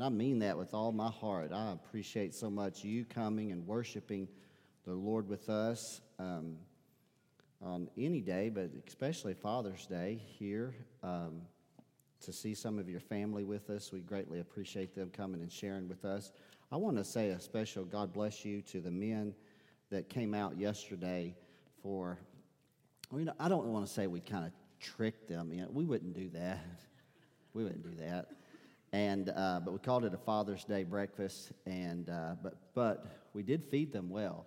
And I mean that with all my heart. I appreciate so much you coming and worshiping the Lord with us um, on any day, but especially Father's Day here. Um, to see some of your family with us. We greatly appreciate them coming and sharing with us. I want to say a special God bless you to the men that came out yesterday for, you know, I don't want to say we kind of tricked them. You know, we wouldn't do that. We wouldn't do that. And, uh, but we called it a Father's Day breakfast, and, uh, but, but we did feed them well.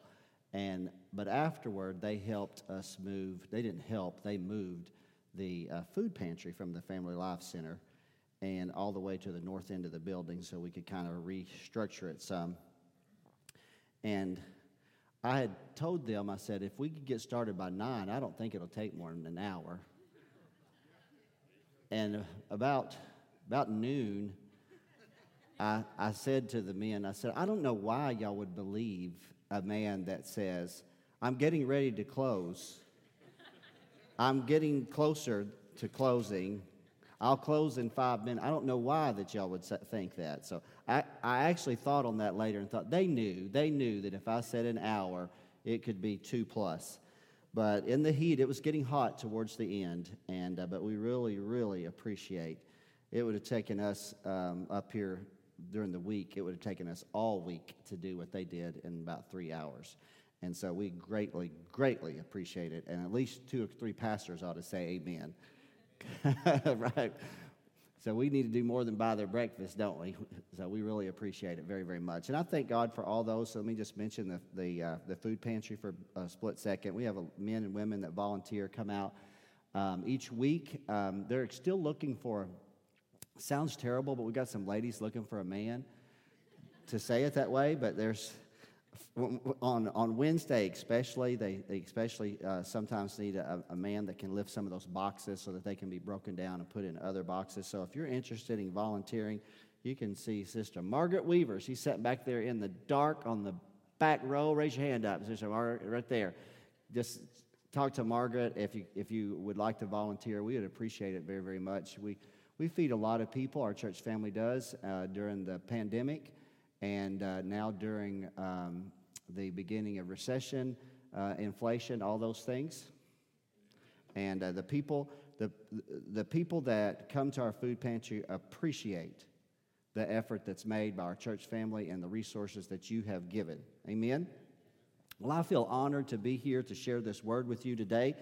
And, but afterward, they helped us move. They didn't help, they moved the uh, food pantry from the Family Life Center and all the way to the north end of the building so we could kind of restructure it some. And I had told them, I said, if we could get started by nine, I don't think it'll take more than an hour. And about, about noon, I, I said to the men, I said, I don't know why y'all would believe a man that says, I'm getting ready to close. I'm getting closer to closing. I'll close in five minutes. I don't know why that y'all would think that. So I, I actually thought on that later and thought they knew. They knew that if I said an hour, it could be two plus. But in the heat, it was getting hot towards the end. And, uh, but we really, really appreciate it would have taken us um, up here during the week, it would have taken us all week to do what they did in about three hours. And so we greatly, greatly appreciate it. And at least two or three pastors ought to say amen. right? So we need to do more than buy their breakfast, don't we? So we really appreciate it very, very much. And I thank God for all those. So let me just mention the the, uh, the food pantry for a split second. We have a, men and women that volunteer come out um, each week. Um, they're still looking for. Sounds terrible, but we got some ladies looking for a man to say it that way. But there's on, on Wednesday, especially, they, they especially uh, sometimes need a, a, man that can lift some of those boxes so that they can be broken down and put in other boxes. So if you're interested in volunteering, you can see Sister Margaret Weaver. She's sitting back there in the dark on the back row. Raise your hand up, Sister Margaret, right there. Just talk to Margaret if you, if you would like to volunteer. We would appreciate it very, very much. We, we feed a lot of people, our church family does, uh, during the pandemic and uh, now during um, the beginning of recession, uh, inflation, all those things. And uh, the people, the, the people that come to our food pantry appreciate the effort that's made by our church family and the resources that you have given. Amen. Well, I feel honored to be here to share this word with you today.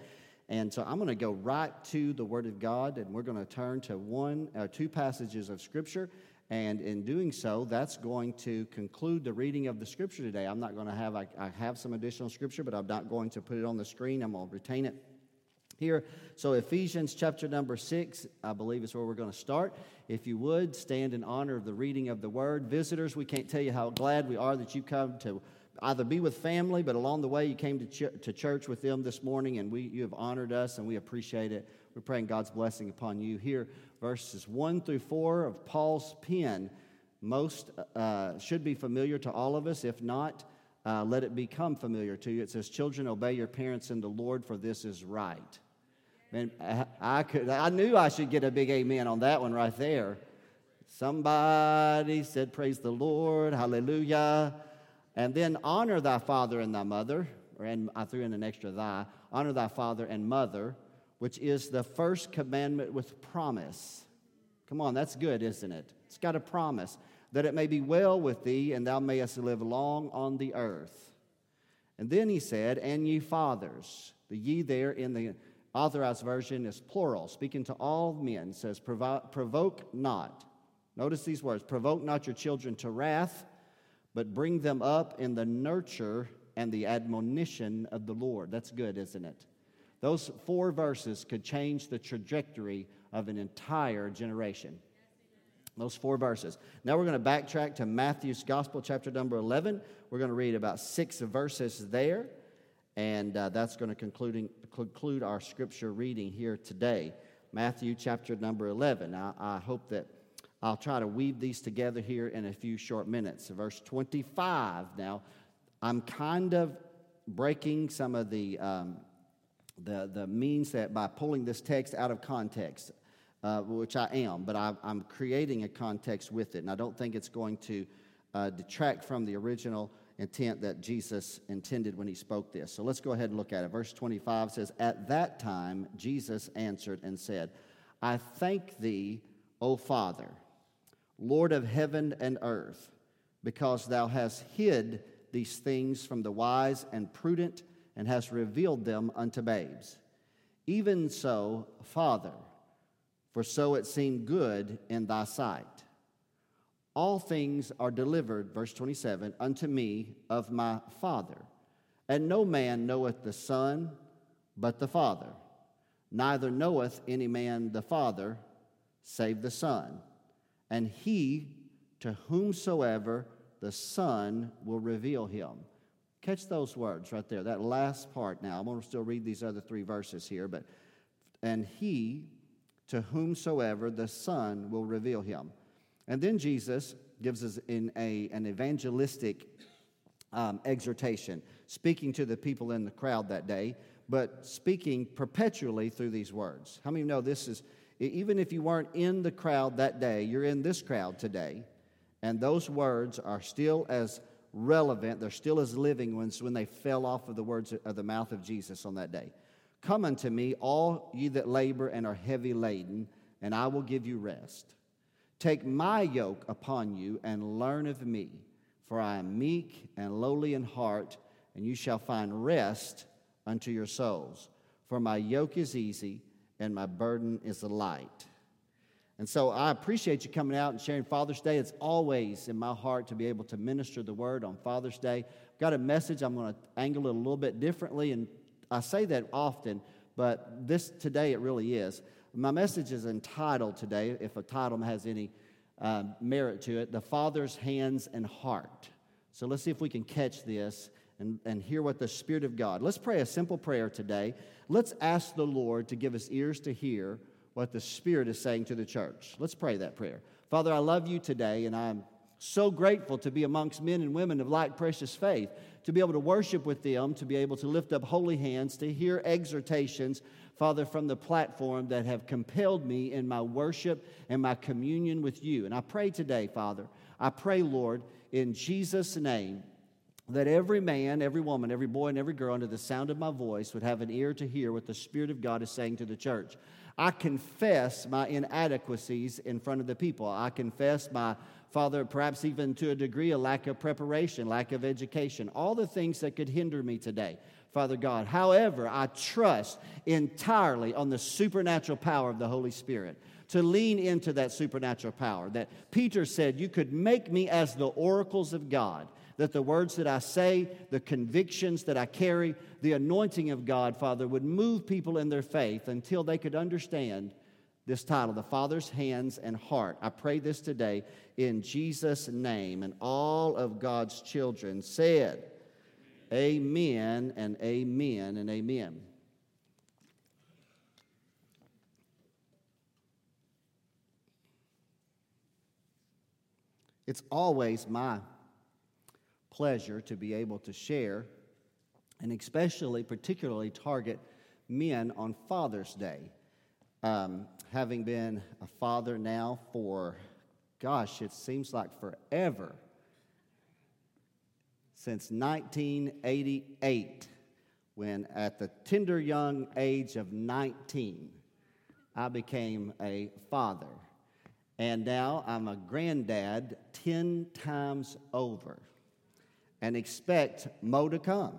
And so I'm going to go right to the Word of God, and we're going to turn to one, uh, two passages of Scripture. And in doing so, that's going to conclude the reading of the scripture today. I'm not going to have, I, I, have some additional scripture, but I'm not going to put it on the screen. I'm going to retain it here. So, Ephesians chapter number six, I believe is where we're going to start. If you would, stand in honor of the reading of the word. Visitors, we can't tell you how glad we are that you come to either be with family, but along the way you came to, ch- to church with them this morning, and we, you have honored us, and we appreciate it. We're praying God's blessing upon you. Here, verses 1 through 4 of Paul's pen, most uh, should be familiar to all of us. If not, uh, let it become familiar to you. It says, Children, obey your parents in the Lord, for this is right. Man, I, I, could, I knew I should get a big amen on that one right there. Somebody said, Praise the Lord, hallelujah. And then honor thy father and thy mother, or and I threw in an extra thy, honor thy father and mother, which is the first commandment with promise. Come on, that's good, isn't it? It's got a promise that it may be well with thee, and thou mayest live long on the earth. And then he said, And ye fathers. The ye there in the authorized version is plural, speaking to all men, says, Provoke not. Notice these words provoke not your children to wrath, but bring them up in the nurture and the admonition of the Lord. That's good, isn't it? Those four verses could change the trajectory of an entire generation. Those four verses. Now we're going to backtrack to Matthew's Gospel, chapter number 11. We're going to read about six verses there, and uh, that's going to conclude, conclude our scripture reading here today. Matthew chapter number 11. Now, I hope that I'll try to weave these together here in a few short minutes. Verse 25. Now, I'm kind of breaking some of the um, the, the means that by pulling this text out of context. uh, which I am, but I, am creating a context with it. And I don't think it's going to uh, detract from the original intent that Jesus intended when he spoke this. So let's go ahead and look at it. Verse 25 says, At that time, Jesus answered and said, I thank thee, O Father, Lord of heaven and earth, because thou hast hid these things from the wise and prudent and hast revealed them unto babes. Even so, Father, for so it seemed good in thy sight. All things are delivered, verse 27, unto me of my Father. And no man knoweth the Son but the Father. Neither knoweth any man the Father save the Son. And he to whomsoever the Son will reveal him. Catch those words right there, that last part now. I'm going to still read these other three verses here, but and he to whomsoever the Son will reveal him. And then Jesus gives us in a, an evangelistic um, exhortation, speaking to the people in the crowd that day, but speaking perpetually through these words. How many know this is, even if you weren't in the crowd that day, you're in this crowd today, and those words are still as relevant, they're still as living ones when they fell off of the words of the mouth of Jesus on that day. Come unto me, all ye that labor and are heavy laden, and I will give you rest. Take my yoke upon you and learn of me, for I am meek and lowly in heart, and you shall find rest unto your souls. For my yoke is easy and my burden is a light. And so I appreciate you coming out and sharing Father's Day. It's always in my heart to be able to minister the word on Father's Day. I've got a message, I'm going to angle it a little bit differently and I say that often, but this today it really is. My message is entitled today, if a title has any uh, merit to it, The Father's Hands and Heart. So let's see if we can catch this and, and hear what the Spirit of God. Let's pray a simple prayer today. Let's ask the Lord to give us ears to hear what the Spirit is saying to the church. Let's pray that prayer. Father, I love you today, and I'm so grateful to be amongst men and women of like precious faith to be able to worship with them, to be able to lift up holy hands, to hear exhortations, Father, from the platform that have compelled me in my worship and my communion with you. And I pray today, Father, I pray, Lord, in Jesus' name, that every man, every woman, every boy, and every girl under the sound of my voice would have an ear to hear what the Spirit of God is saying to the church. I confess my inadequacies in front of the people. I confess my Father, perhaps even to a degree, a lack of preparation, lack of education, all the things that could hinder me today, Father God. However, I trust entirely on the supernatural power of the Holy Spirit to lean into that supernatural power. That Peter said, You could make me as the oracles of God, that the words that I say, the convictions that I carry, the anointing of God, Father, would move people in their faith until they could understand this title, The Father's Hands and Heart. I pray this today in Jesus' name. And all of God's children said, Amen and amen and amen. It's always my pleasure to be able to share and especially, particularly, target men on Father's Day. Um, having been a father now for, gosh, it seems like forever, since 1988, when at the tender young age of 19, I became a father. And now I'm a granddad 10 times over and expect Mo to come.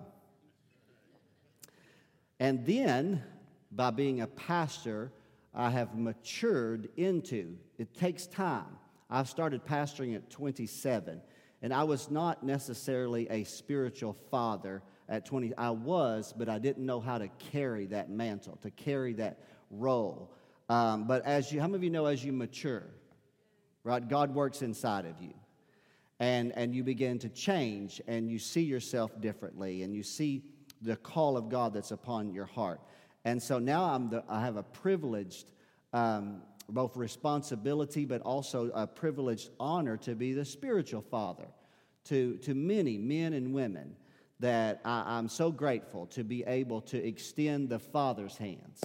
And then, by being a pastor, I have matured into. It takes time. I've started pastoring at 27, and I was not necessarily a spiritual father at 20. I was, but I didn't know how to carry that mantle, to carry that role. Um, but as you, how many of you know as you mature, right, God works inside of you. And, and you begin to change and you see yourself differently and you see the call of God that's upon your heart. And so now I'm the, I have a privileged um, both responsibility, but also a privileged honor to be the spiritual father to, to many men and women that I, I'm so grateful to be able to extend the Father's hands.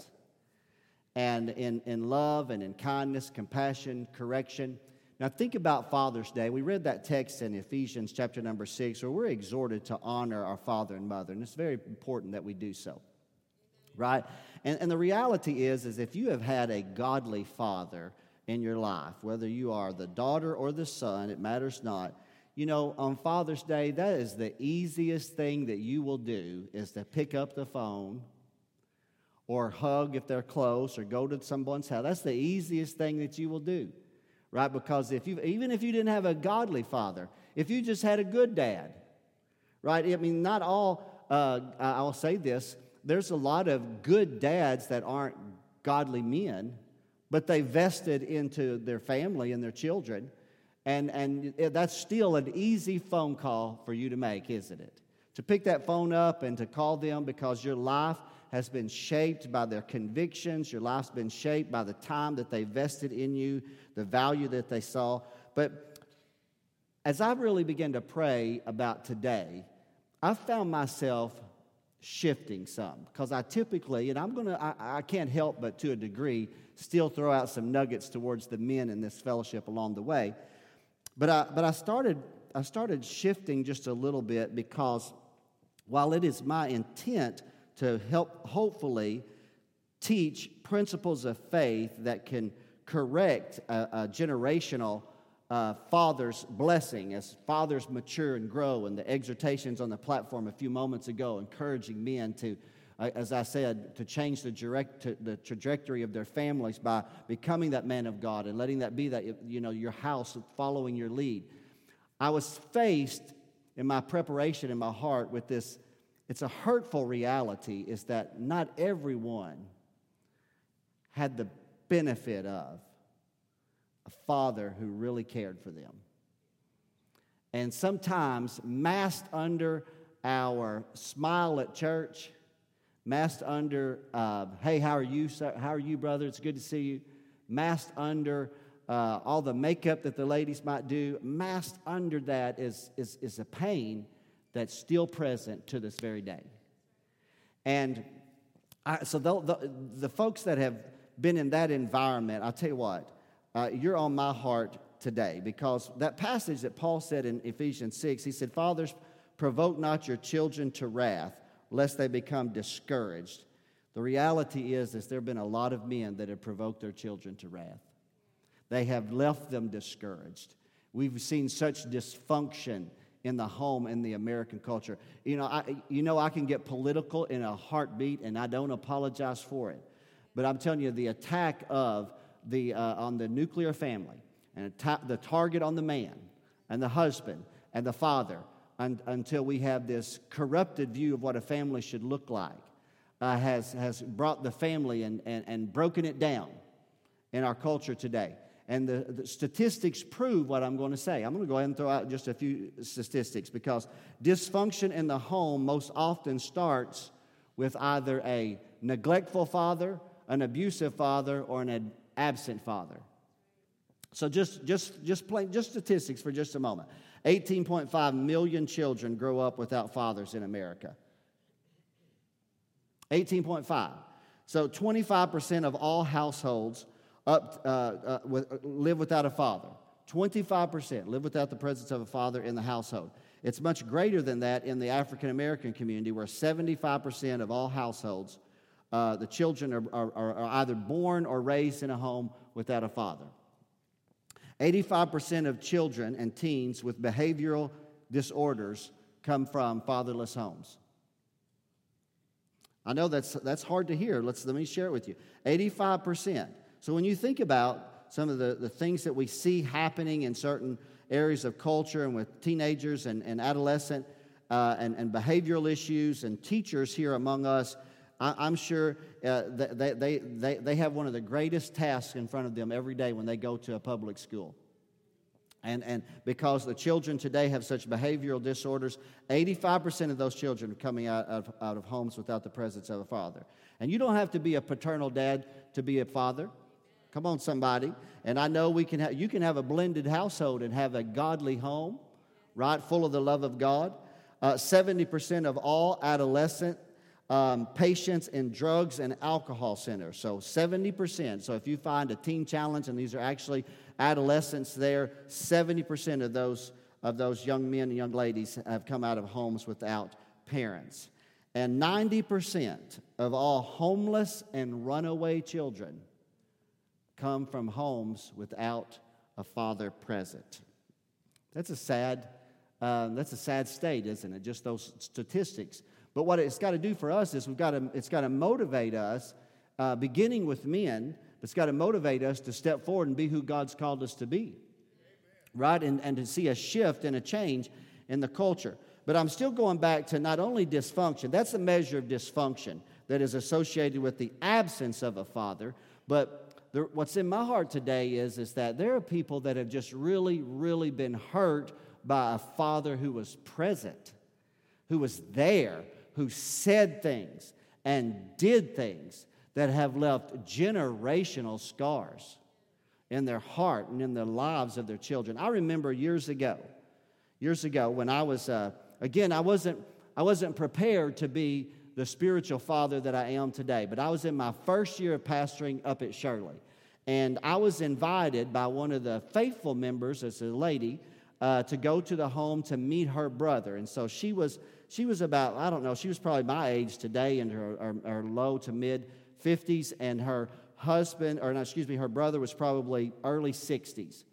and in, in love and in kindness, compassion, correction. Now, think about Father's Day. We read that text in Ephesians chapter number six, where we're exhorted to honor our father and mother, and it's very important that we do so, right? And, and the reality is, is if you have had a godly father in your life, whether you are the daughter or the son, it matters not. You know, on Father's Day, that is the easiest thing that you will do is to pick up the phone or hug if they're close or go to someone's house. That's the easiest thing that you will do, right? Because if you even if you didn't have a godly father, if you just had a good dad, right? I mean, not all. Uh, I'll say this: there's a lot of good dads that aren't godly men, but they vested into their family and their children. And, and that's still an easy phone call for you to make, isn't it? To pick that phone up and to call them because your life has been shaped by their convictions, your life's been shaped by the time that they vested in you, the value that they saw. But as I really began to pray about today, I found myself shifting some because I typically, and I'm gonna, I, I can't help but to a degree, still throw out some nuggets towards the men in this fellowship along the way. But I, but I started, I started shifting just a little bit because while it is my intent to help, hopefully, teach principles of faith that can correct a, a generational uh, father's blessing as fathers mature and grow, and the exhortations on the platform a few moments ago encouraging men to, uh, as I said, to change the, direct, to the trajectory of their families by becoming that man of God and letting that be that, you know, your house following your lead. I was faced in my preparation in my heart with this, it's a hurtful reality, is that not everyone had the benefit of a father who really cared for them. And sometimes, masked under our smile at church, masked under, uh, hey, how are you, sir? How are you, brother? It's good to see you. Masked under uh, all the makeup that the ladies might do, masked under that is, is, is a pain that's still present to this very day. And I, so the, the, the folks that have been in that environment, I'll tell you what, uh, you're on my heart today because that passage that Paul said in Ephesians 6, he said, Fathers, provoke not your children to wrath, lest they become discouraged. The reality is, is there have been a lot of men that have provoked their children to wrath. They have left them discouraged. We've seen such dysfunction in the home in the American culture. You know, I, you know, I can get political in a heartbeat, and I don't apologize for it. But I'm telling you, the attack of the, uh, on the nuclear family and the target on the man and the husband and the father un- until we have this corrupted view of what a family should look like uh, has, has brought the family and, and, and broken it down in our culture today. And the, the, statistics prove what I'm going to say. I'm going to go ahead and throw out just a few statistics because dysfunction in the home most often starts with either a neglectful father, an abusive father, or an absent father. So just, just, just, plain, just statistics for just a moment. 18.5 million children grow up without fathers in America. 18.5. So 25% of all households up, uh, uh, with, live without a father. 25% live without the presence of a father in the household. It's much greater than that in the African American community, where 75% of all households uh, the children are, are, are either born or raised in a home without a father. 85% of children and teens with behavioral disorders come from fatherless homes. I know that's, that's hard to hear. Let's, let me share it with you. 85%. So when you think about some of the, the things that we see happening in certain areas of culture and with teenagers and, and adolescent uh, and, and behavioral issues and teachers here among us, I, am sure uh, they, they, they, they have one of the greatest tasks in front of them every day when they go to a public school. And, and because the children today have such behavioral disorders, 85% of those children are coming out of, out of homes without the presence of a father. And you don't have to be a paternal dad to be a father. Come on, somebody. And I know we can have, you can have a blended household and have a godly home, right, full of the love of God. Uh, 70% of all adolescent um, patients in drugs and alcohol centers. So 70%. So if you find a teen challenge, and these are actually adolescents there, 70% of those, of those young men and young ladies have come out of homes without parents. And 90% of all homeless and runaway children come from homes without a father present. That's a sad, uh, that's a sad state, isn't it? Just those statistics. But what it's got to do for us is we've got to, it's got to motivate us, uh, beginning with men, it's got to motivate us to step forward and be who God's called us to be. Right? And, and to see a shift and a change in the culture. But I'm still going back to not only dysfunction, that's a measure of dysfunction that is associated with the absence of a father, but the, what's in my heart today is, is that there are people that have just really, really been hurt by a father who was present, who was there, who said things and did things that have left generational scars in their heart and in the lives of their children. I remember years ago, years ago when I was, uh, again, I wasn't, I wasn't prepared to be the spiritual father that I am today, but I was in my first year of pastoring up at Shirley. And I was invited by one of the faithful members, as a lady, uh, to go to the home to meet her brother. And so she was, she was about, I don't know, she was probably my age today in her, her, her low to mid 50s, and her husband, or no, excuse me, her brother was probably early 60s.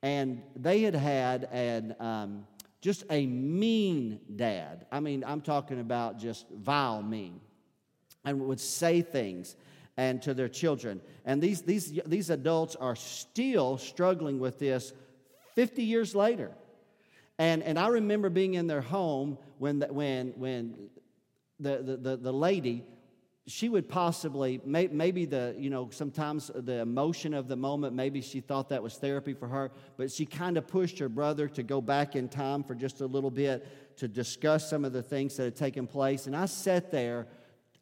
And they had had an, um, just a mean dad. I mean, I'm talking about just vile mean, and would say things and to their children. And these, these, these adults are still struggling with this 50 years later. And, and I remember being in their home when, the, when, when the, the, the, the lady she would possibly maybe the you know sometimes the emotion of the moment maybe she thought that was therapy for her but she kind of pushed her brother to go back in time for just a little bit to discuss some of the things that had taken place. And i sat there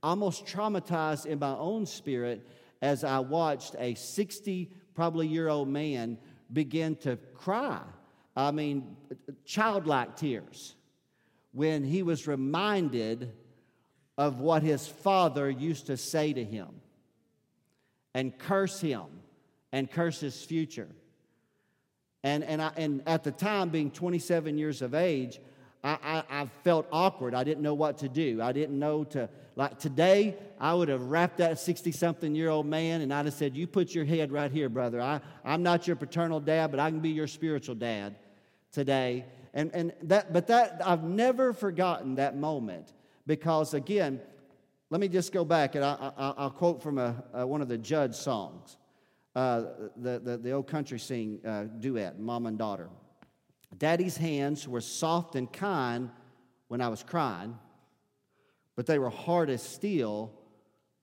almost traumatized in my own spirit as i watched a 60 probably year old man begin to cry. I mean childlike tears when he was reminded of what his father used to say to him and curse him and curse his future. And, and, I, and at the time, being 27 years of age, I, I, I felt awkward. I didn't know what to do. I didn't know to, like today, I would have wrapped that 60 something year old man and I'd have said, You put your head right here, brother. I, I'm not your paternal dad, but I can be your spiritual dad today. And, and that, but that, I've never forgotten that moment because, again, let me just go back and I, will quote from a, a, one of the Judds songs, uh, the, the, the, old country sing uh, duet, Mom and Daughter. Daddy's hands were soft and kind when I was crying, but they were hard as steel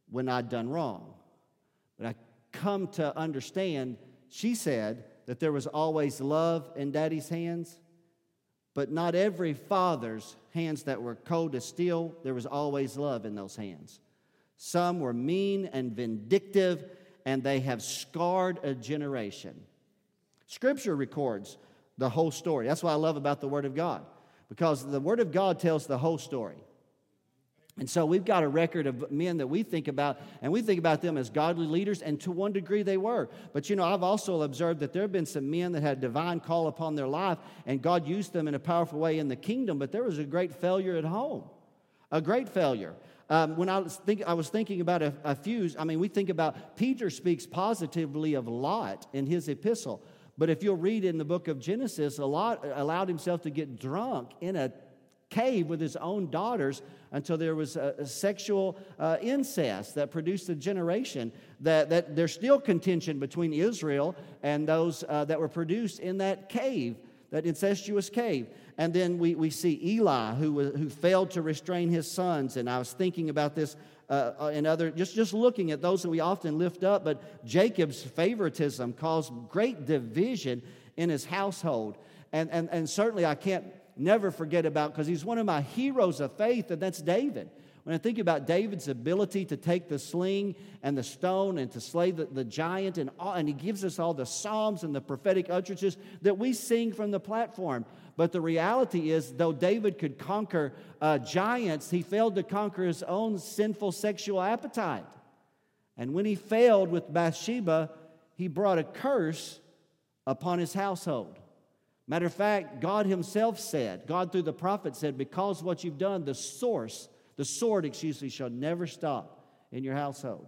when I'd done wrong. But I come to understand, she said, that there was always love in daddy's hands, but not every father's hands that were cold as steel, there was always love in those hands. Some were mean and vindictive, and they have scarred a generation. Scripture records the whole story. That's what I love about the Word of God, because the Word of God tells the whole story. And so we've got a record of men that we think about, and we think about them as godly leaders, and to one degree they were. But you know, I've also observed that there have been some men that had divine call upon their life, and God used them in a powerful way in the kingdom, but there was a great failure at home. A great failure. Um, when I was, think, I was thinking about a, a few, I mean, we think about Peter speaks positively of Lot in his epistle. But if you'll read in the book of Genesis, Lot allowed himself to get drunk in a cave with his own daughters until there was a, a sexual uh, incest that produced a generation that, that there's still contention between Israel and those uh, that were produced in that cave, that incestuous cave. And then we, we see Eli, who, who failed to restrain his sons. And I was thinking about this uh, uh, and other, just, just looking at those that we often lift up, but Jacob's favoritism caused great division in his household. And, and, and certainly I can't never forget about because he's one of my heroes of faith, and that's David. when I think about David's ability to take the sling and the stone and to slay the, the giant, and, all, and he gives us all the psalms and the prophetic utterances that we sing from the platform. But the reality is, though David could conquer uh, giants, he failed to conquer his own sinful sexual appetite. And when he failed with Bathsheba, he brought a curse upon his household. Matter of fact, God Himself said, God through the prophet said, because what you've done, the source the sword, excuse me, shall never stop in your household.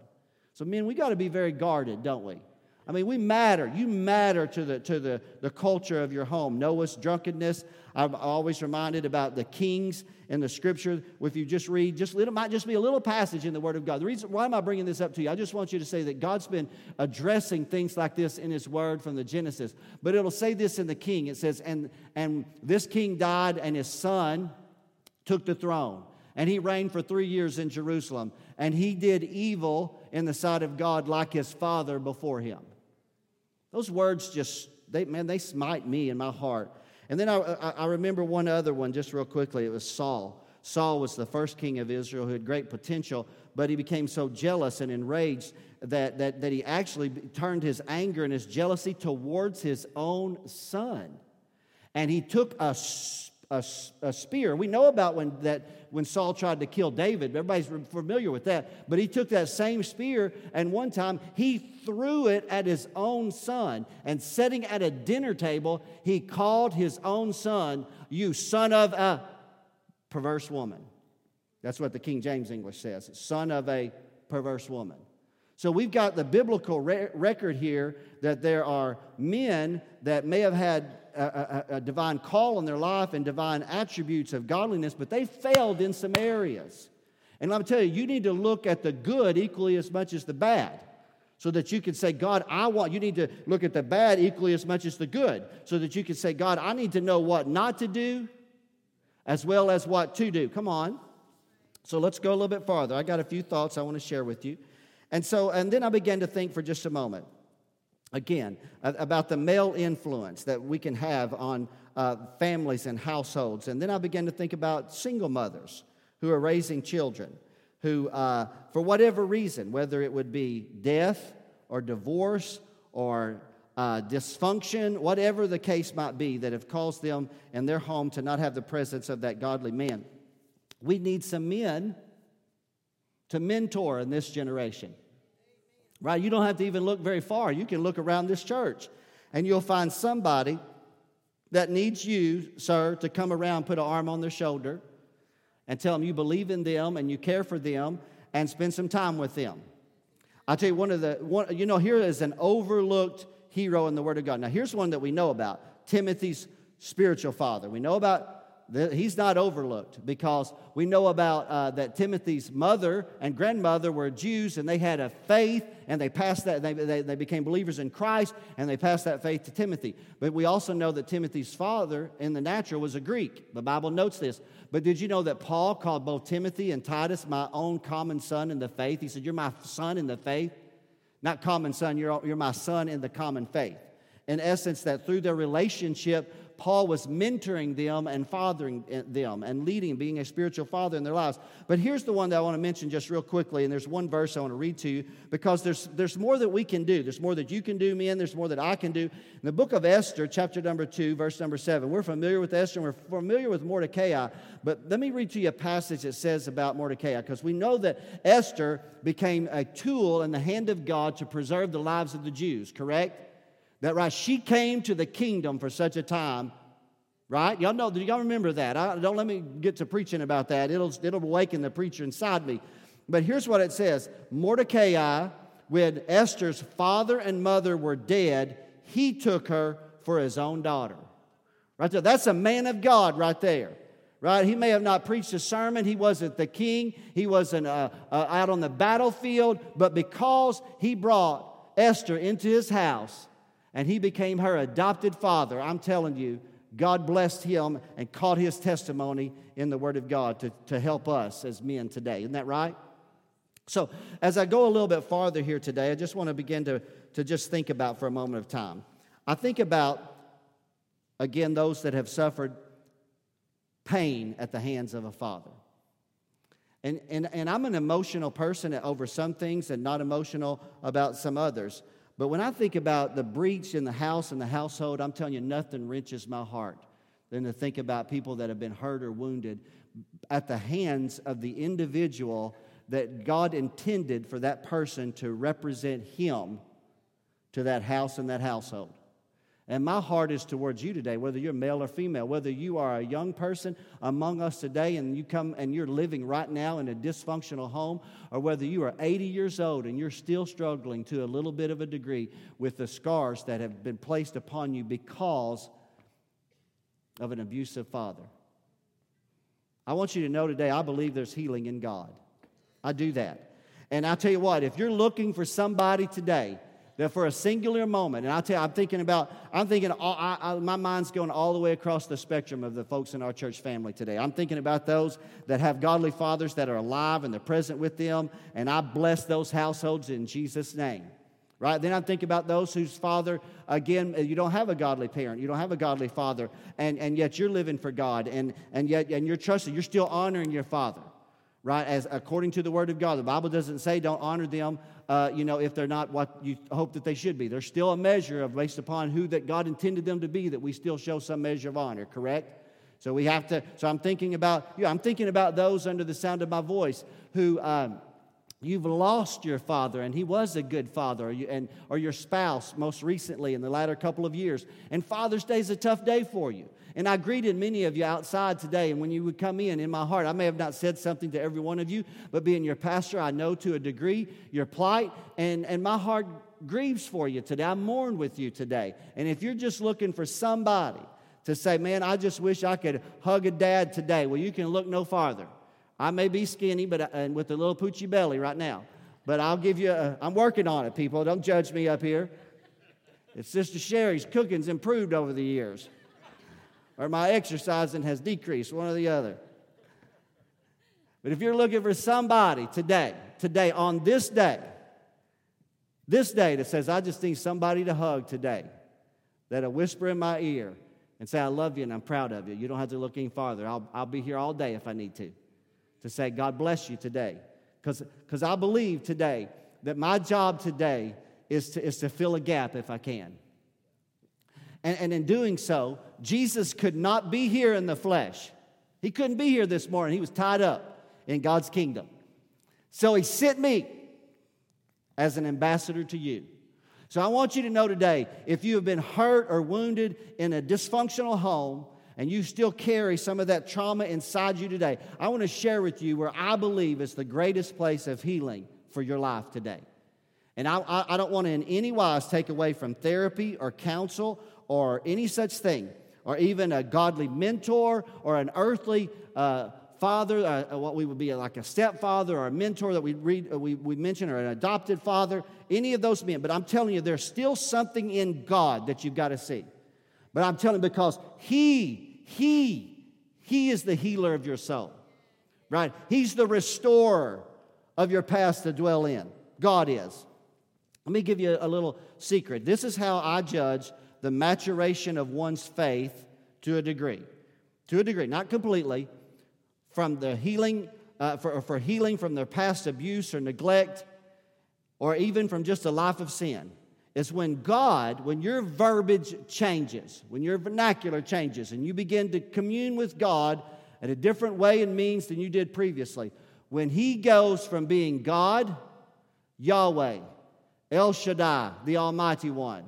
So, men, we got to be very guarded, don't we? I mean, we matter. You matter to the, to the, the culture of your home. Noah's drunkenness. I'm always reminded about the kings in the scripture. If you just read, just it might just be a little passage in the Word of God. The reason why am I bringing this up to you? I just want you to say that God's been addressing things like this in His Word from the Genesis. But it'll say this in the king. It says, and, and this king died, and his son took the throne and he reigned for three years in Jerusalem. And he did evil in the sight of God like his father before him. Those words just, they, man, they smite me in my heart. And then I, I, I remember one other one just real quickly. It was Saul. Saul was the first king of Israel who had great potential, but he became so jealous and enraged that, that, that he actually turned his anger and his jealousy towards his own son. And he took a a, a, spear. We know about when, that, when Saul tried to kill David. Everybody's familiar with that. But he took that same spear, and one time he threw it at his own son. And sitting at a dinner table, he called his own son, You son of a perverse woman. That's what the King James English says son of a perverse woman. So we've got the biblical re- record here that there are men that may have had a, a, divine call in their life and divine attributes of godliness, but they failed in some areas. And let me tell you, you need to look at the good equally as much as the bad. So that you can say, God, I want, you need to look at the bad equally as much as the good. So that you can say, God, I need to know what not to do as well as what to do. Come on. So let's go a little bit farther. I got a few thoughts I want to share with you. And so, and then I began to think for just a moment, again, about the male influence that we can have on uh, families and households. And then I began to think about single mothers who are raising children, who, uh, for whatever reason, whether it would be death or divorce or uh, dysfunction, whatever the case might be, that have caused them and their home to not have the presence of that godly man. We need some men to mentor in this generation. Right? You don't have to even look very far. You can look around this church and you'll find somebody that needs you, sir, to come around, put an arm on their shoulder, and tell them you believe in them and you care for them and spend some time with them. I'll tell you one of the, one, you know, here is an overlooked hero in the Word of God. Now, here's one that we know about Timothy's spiritual father. We know about he's not overlooked because we know about uh, that Timothy's mother and grandmother were Jews and they had a faith and they passed that, they, they, they, became believers in Christ and they passed that faith to Timothy. But we also know that Timothy's father in the natural was a Greek. The Bible notes this. But did you know that Paul called both Timothy and Titus my own common son in the faith? He said, You're my son in the faith. Not common son, you're, you're my son in the common faith. In essence, that through their relationship, Paul was mentoring them and fathering eh, them and leading, being a spiritual father in their lives. But here's the one that I want to mention just real quickly, and there's one verse I want to read to you because there's, there's more that we can do. There's more that you can do, men. There's more that I can do. In the book of Esther, chapter number 2, verse number 7, we're familiar with Esther and we're familiar with Mordecai. But let me read to you a passage that says about Mordecai because we know that Esther became a tool in the hand of God to preserve the lives of the Jews, correct? That right, she came to the kingdom for such a time, right? Y'all know, do y'all remember that? I, don't let me get to preaching about that. It'll, it'll awaken the preacher inside me. But here's what it says Mordecai, when Esther's father and mother were dead, he took her for his own daughter. Right there. That's a man of God right there. Right? He may have not preached a sermon. He wasn't the king. He wasn't uh, uh, out on the battlefield. But because he brought Esther into his house, and he became her adopted father. I'm telling you, God blessed him and caught his testimony in the Word of God to, to help us as men today. Isn't that right? So, as I go a little bit farther here today, I just want to begin to, to just think about for a moment of time. I think about, again, those that have suffered pain at the hands of a father. And, and, and I'm an emotional person over some things and not emotional about some others. But when I think about the breach in the house and the household, I'm telling you, nothing wrenches my heart than to think about people that have been hurt or wounded at the hands of the individual that God intended for that person to represent Him to that house and that household. And my heart is towards you today, whether you're male or female, whether you are a young person among us today and you come and you're living right now in a dysfunctional home, or whether you are 80 years old and you're still struggling to a little bit of a degree with the scars that have been placed upon you because of an abusive father. I want you to know today, I believe there's healing in God. I do that. And I'll tell you what, if you're looking for somebody today that for a singular moment, and I tell you, I'm thinking about, I'm thinking, all, I, I, my mind's going all the way across the spectrum of the folks in our church family today. I'm thinking about those that have godly fathers that are alive and they're present with them, and I bless those households in Jesus' name. Right? Then I'm thinking about those whose father, again, you don't have a godly parent, you don't have a godly father, and, and yet you're living for God, and, and yet and you're trusting, you're still honoring your father right? As according to the Word of God, the Bible doesn't say don't honor them, uh, you know, if they're not what you hope that they should be. There's still a measure of based upon who that God intended them to be that we still show some measure of honor. Correct? So we have to. So I'm thinking about you. Know, I'm thinking about those under the sound of my voice who. Um, You've lost your father, and he was a good father, or, you, and, or your spouse most recently in the latter couple of years. And Father's Day is a tough day for you. And I greeted many of you outside today, and when you would come in, in my heart, I may have not said something to every one of you, but being your pastor, I know to a degree your plight, and, and my heart grieves for you today. I mourn with you today. And if you're just looking for somebody to say, man, I just wish I could hug a dad today, well, you can look no farther. I may be skinny, but uh, and with a little poochy belly right now. But I'll give you. A, I'm working on it, people. Don't judge me up here. If Sister Sherry's cooking's improved over the years, or my exercising has decreased, one or the other. But if you're looking for somebody today, today, on this day, this day that says, I just need somebody to hug today, that'll whisper in my ear and say, I love you and I'm proud of you. You don't have to look any farther. I'll, I'll be here all day if I need to to say, God bless you today. Because I believe today that my job today is to, is to fill a gap if I can. And, and in doing so, Jesus could not be here in the flesh. He couldn't be here this morning. He was tied up in God's kingdom. So he sent me as an ambassador to you. So I want you to know today if you have been hurt or wounded in a dysfunctional home, and you still carry some of that trauma inside you today, I want to share with you where I believe is the greatest place of healing for your life today. And I, I, I don't want to in any wise take away from therapy or counsel or any such thing, or even a godly mentor or an earthly uh, father, uh, uh what we would be like a stepfather or a mentor that we read, uh, we, we mentioned, or an adopted father, any of those men. But I'm telling you, there's still something in God that you've got to see. But I'm telling you because He he, He is the healer of your soul, right? He's the restorer of your past to dwell in. God is. Let me give you a little secret. This is how I judge the maturation of one's faith to a degree. To a degree, not completely, from the healing, uh, for, for healing from their past abuse or neglect, or even from just a life of sin is when God, when your verbiage changes, when your vernacular changes, and you begin to commune with God in a different way and means than you did previously. When He goes from being God, Yahweh, El Shaddai, the Almighty One,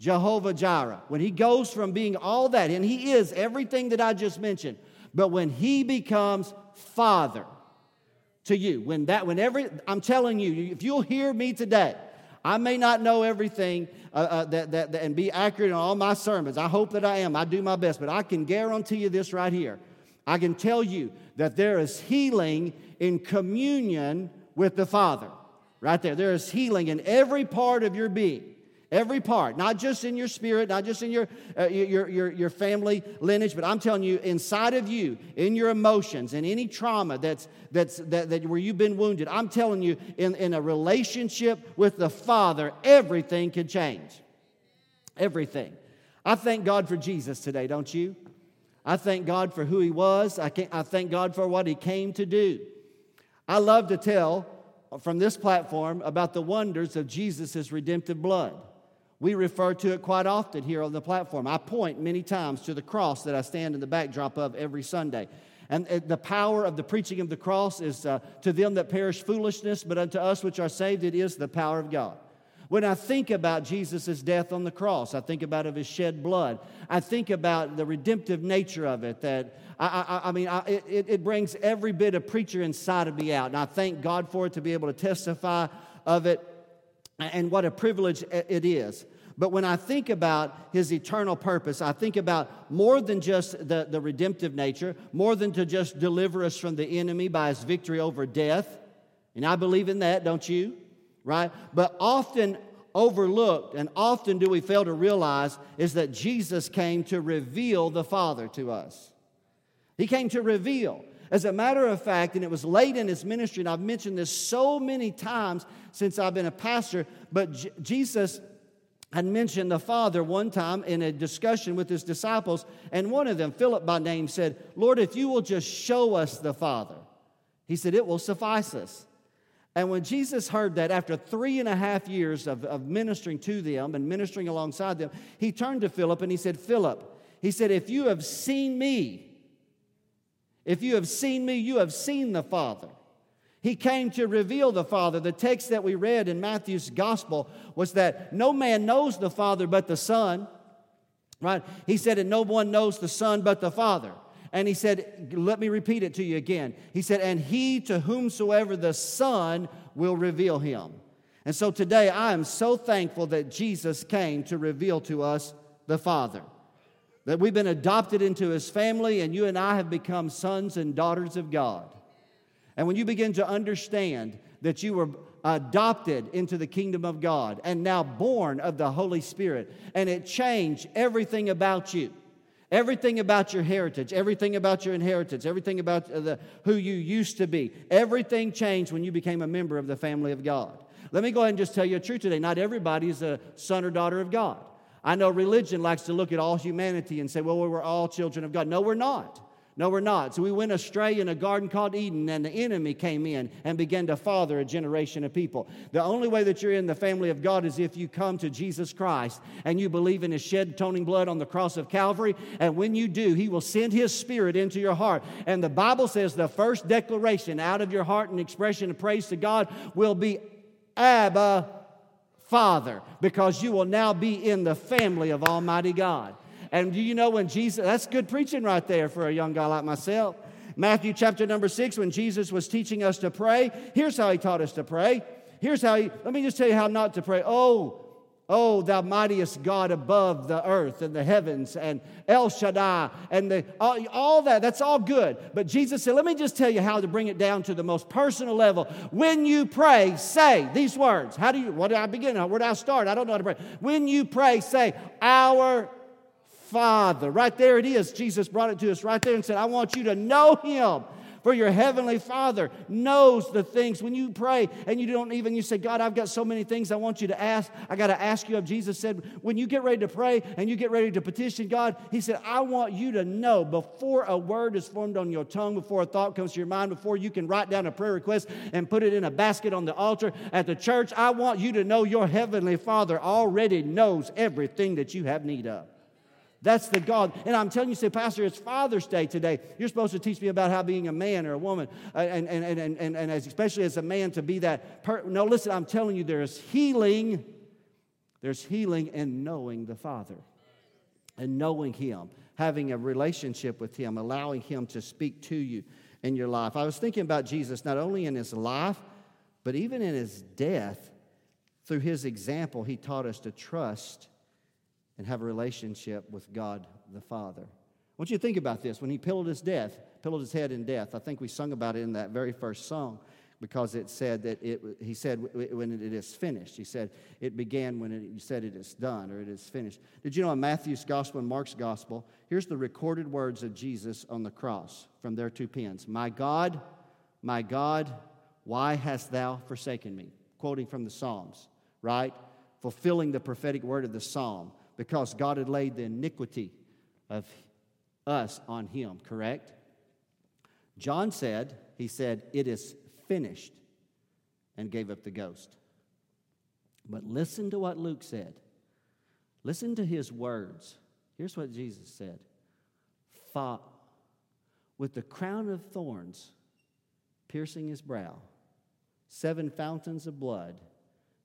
Jehovah Jireh, when He goes from being all that, and He is everything that I just mentioned, but when He becomes Father to you, when that, whenever, I'm telling you, if you'll hear me today, I may not know everything uh, uh, that, that, that, and be accurate in all my sermons. I hope that I am. I do my best. But I can guarantee you this right here. I can tell you that there is healing in communion with the Father. Right there. There is healing in every part of your being. Every part, not just in your spirit, not just in your, uh, your, your, your family lineage, but I'm telling you, inside of you, in your emotions, in any trauma that's, that's, that, that where you've been wounded, I'm telling you, in, in a relationship with the Father, everything can change. Everything. I thank God for Jesus today, don't you? I thank God for who He was. I, can, I thank God for what He came to do. I love to tell from this platform about the wonders of Jesus' redemptive blood. We refer to it quite often here on the platform. I point many times to the cross that I stand in the backdrop of every Sunday. And the power of the preaching of the cross is uh, to them that perish foolishness, but unto us which are saved, it is the power of God. When I think about Jesus' death on the cross, I think about of his shed blood. I think about the redemptive nature of it. That I, I, I mean, I, it, it brings every bit of preacher inside of me out, and I thank God for it to be able to testify of it, and what a privilege it is. But when I think about his eternal purpose, I think about more than just the, the redemptive nature, more than to just deliver us from the enemy by his victory over death. And I believe in that, don't you? Right? But often overlooked, and often do we fail to realize, is that Jesus came to reveal the Father to us. He came to reveal. As a matter of fact, and it was late in his ministry, and I've mentioned this so many times since I've been a pastor, but J- Jesus had mentioned the Father one time in a discussion with his disciples, and one of them, Philip by name, said, Lord, if you will just show us the Father, he said, it will suffice us. And when Jesus heard that, after three and a half years of, of ministering to them and ministering alongside them, he turned to Philip and he said, Philip, he said, if you have seen me, if you have seen me, you have seen the Father. He came to reveal the Father. The text that we read in Matthew's gospel was that no man knows the Father but the Son. Right? He said, and no one knows the Son but the Father. And he said, let me repeat it to you again. He said, and he to whomsoever the Son will reveal him. And so today I am so thankful that Jesus came to reveal to us the Father. That we've been adopted into his family, and you and I have become sons and daughters of God. And when you begin to understand that you were adopted into the kingdom of God and now born of the Holy Spirit, and it changed everything about you. Everything about your heritage, everything about your inheritance, everything about uh, the, who you used to be, everything changed when you became a member of the family of God. Let me go ahead and just tell you a truth today. Not everybody is a son or daughter of God. I know religion likes to look at all humanity and say, well, we're all children of God. No, we're not. No, we're not. So we went astray in a garden called Eden, and the enemy came in and began to father a generation of people. The only way that you're in the family of God is if you come to Jesus Christ and you believe in his shed atoning blood on the cross of Calvary. And when you do, he will send his spirit into your heart. And the Bible says the first declaration out of your heart and expression of praise to God will be Abba, Father, because you will now be in the family of Almighty God. And do you know when Jesus, that's good preaching right there for a young guy like myself. Matthew chapter number six, when Jesus was teaching us to pray, here's how he taught us to pray. Here's how he, let me just tell you how not to pray. Oh, Oh, thou mightiest God above the earth and the heavens, and El Shaddai, and the, all, all, that, that's all good. But Jesus said, Let me just tell you how to bring it down to the most personal level. When you pray, say these words. How do you, what do I begin? Where do I start? I don't know how to pray. When you pray, say, Our Father. Right there it is. Jesus brought it to us right there and said, I want you to know Him. For your heavenly Father knows the things. When you pray and you don't even, you say, God, I've got so many things I want you to ask. I got to ask you of Jesus said, when you get ready to pray and you get ready to petition God, He said, I want you to know before a word is formed on your tongue, before a thought comes to your mind, before you can write down a prayer request and put it in a basket on the altar at the church, I want you to know your heavenly Father already knows everything that you have need of. That's the God. And I'm telling you, say, Pastor, it's Father's Day today. You're supposed to teach me about how being a man or a woman, uh, and, and, and, and, and as, especially as a man, to be that. Per- no, listen, I'm telling you, there's healing. There's healing in knowing the Father and knowing Him, having a relationship with Him, allowing Him to speak to you in your life. I was thinking about Jesus not only in His life, but even in His death. Through His example, He taught us to trust and have a relationship with God the Father. I want you to think about this. When he pillowed his death, pillowed his head in death, I think we sung about it in that very first song because it said that it, he said when it is finished. He said it began when it, he said it is done or it is finished. Did you know in Matthew's gospel and Mark's gospel, here's the recorded words of Jesus on the cross from their two pens My God, my God, why hast thou forsaken me? Quoting from the Psalms, right? Fulfilling the prophetic word of the Psalm because God had laid the iniquity of us on him, correct? John said, he said, it is finished, and gave up the ghost. But listen to what Luke said. Listen to his words. Here's what Jesus said Fought with the crown of thorns piercing his brow, seven fountains of blood,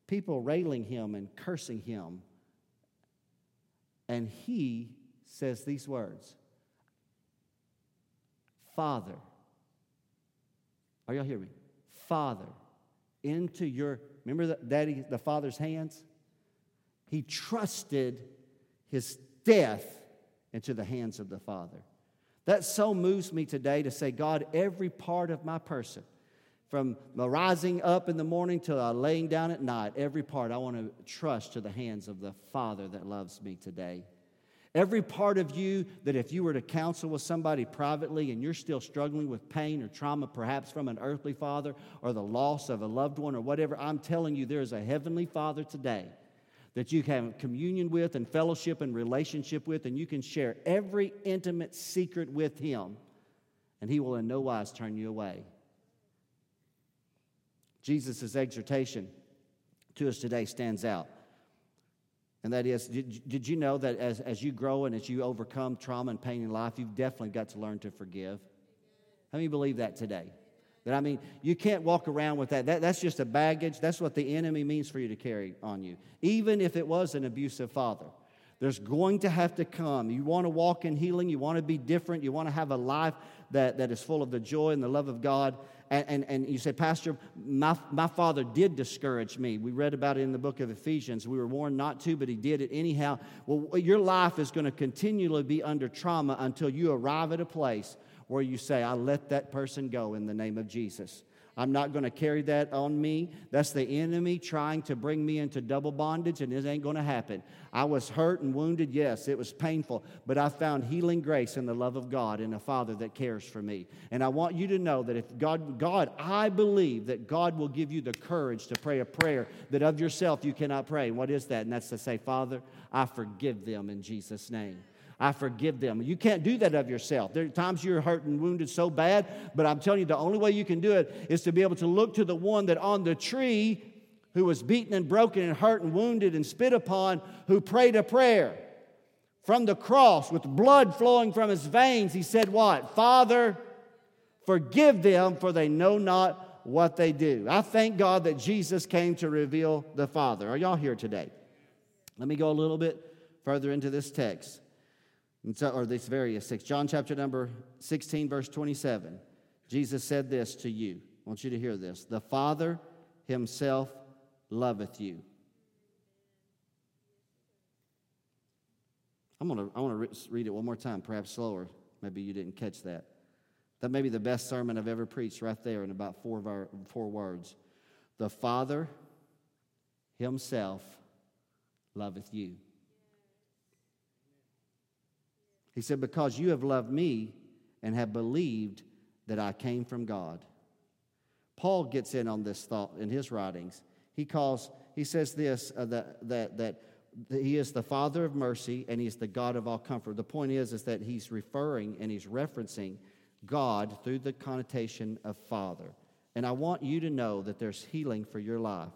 people railing him and cursing him. And he says these words Father, are y'all hearing me? Father, into your, remember the, daddy, the father's hands? He trusted his death into the hands of the Father. That so moves me today to say, God, every part of my person, from rising up in the morning till I laying down at night, every part I want to trust to the hands of the Father that loves me today. Every part of you that if you were to counsel with somebody privately and you're still struggling with pain or trauma, perhaps from an earthly father or the loss of a loved one or whatever, I'm telling you, there is a heavenly Father today that you can have communion with and fellowship and relationship with, and you can share every intimate secret with Him, and He will in no wise turn you away. Jesus' exhortation to us today stands out. And that is, did, did you know that as, as you grow and as you overcome trauma and pain in life, you've definitely got to learn to forgive? How many believe that today? That I mean, you can't walk around with that. that. That's just a baggage. That's what the enemy means for you to carry on you. Even if it was an abusive father, there's going to have to come. You want to walk in healing, you want to be different, you want to have a life that, that is full of the joy and the love of God. And, and, and you say, Pastor, my, my father did discourage me. We read about it in the book of Ephesians. We were warned not to, but he did it anyhow. Well, your life is going to continually be under trauma until you arrive at a place where you say, I let that person go in the name of Jesus. I'm not going to carry that on me. That's the enemy trying to bring me into double bondage, and it ain't going to happen. I was hurt and wounded, yes, it was painful, but I found healing grace in the love of God and a Father that cares for me. And I want you to know that if God, God, I believe that God will give you the courage to pray a prayer that of yourself you cannot pray. what is that? And that's to say, Father, I forgive them in Jesus' name. I forgive them. You can't do that of yourself. There are times you're hurt and wounded so bad, but I'm telling you, the only way you can do it is to be able to look to the one that on the tree who was beaten and broken and hurt and wounded and spit upon, who prayed a prayer from the cross with blood flowing from his veins. He said, What? Father, forgive them, for they know not what they do. I thank God that Jesus came to reveal the Father. Are y'all here today? Let me go a little bit further into this text so, or these various six. John chapter number 16, verse 27. Jesus said this to you. I want you to hear this. The Father himself loveth you. I'm gonna, I want to read it one more time, perhaps slower. Maybe you didn't catch that. That may be the best sermon I've ever preached right there in about four, of our, four words. The Father himself loveth you. He said, Because you have loved me and have believed that I came from God. Paul gets in on this thought in his writings. He calls, he says this uh, that, that, that he is the Father of mercy and he's the God of all comfort. The point is, is that he's referring and he's referencing God through the connotation of Father. And I want you to know that there's healing for your life.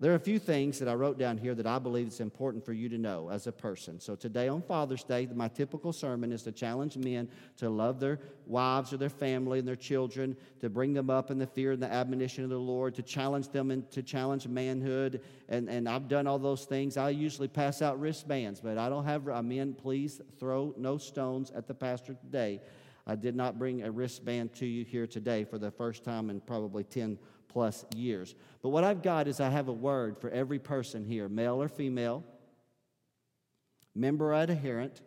There are a few things that I wrote down here that I believe it's important for you to know as a person. So today on Father's Day, my typical sermon is to challenge men to love their wives or their family and their children, to bring them up in the fear and the admonition of the Lord, to challenge them and to challenge manhood. And, and I've done all those things. I usually pass out wristbands, but I don't have, men, please throw no stones at the pastor today. I did not bring a wristband to you here today for the first time in probably 10 plus years. But what I've got is I have a word for every person here, male or female, member or adherent,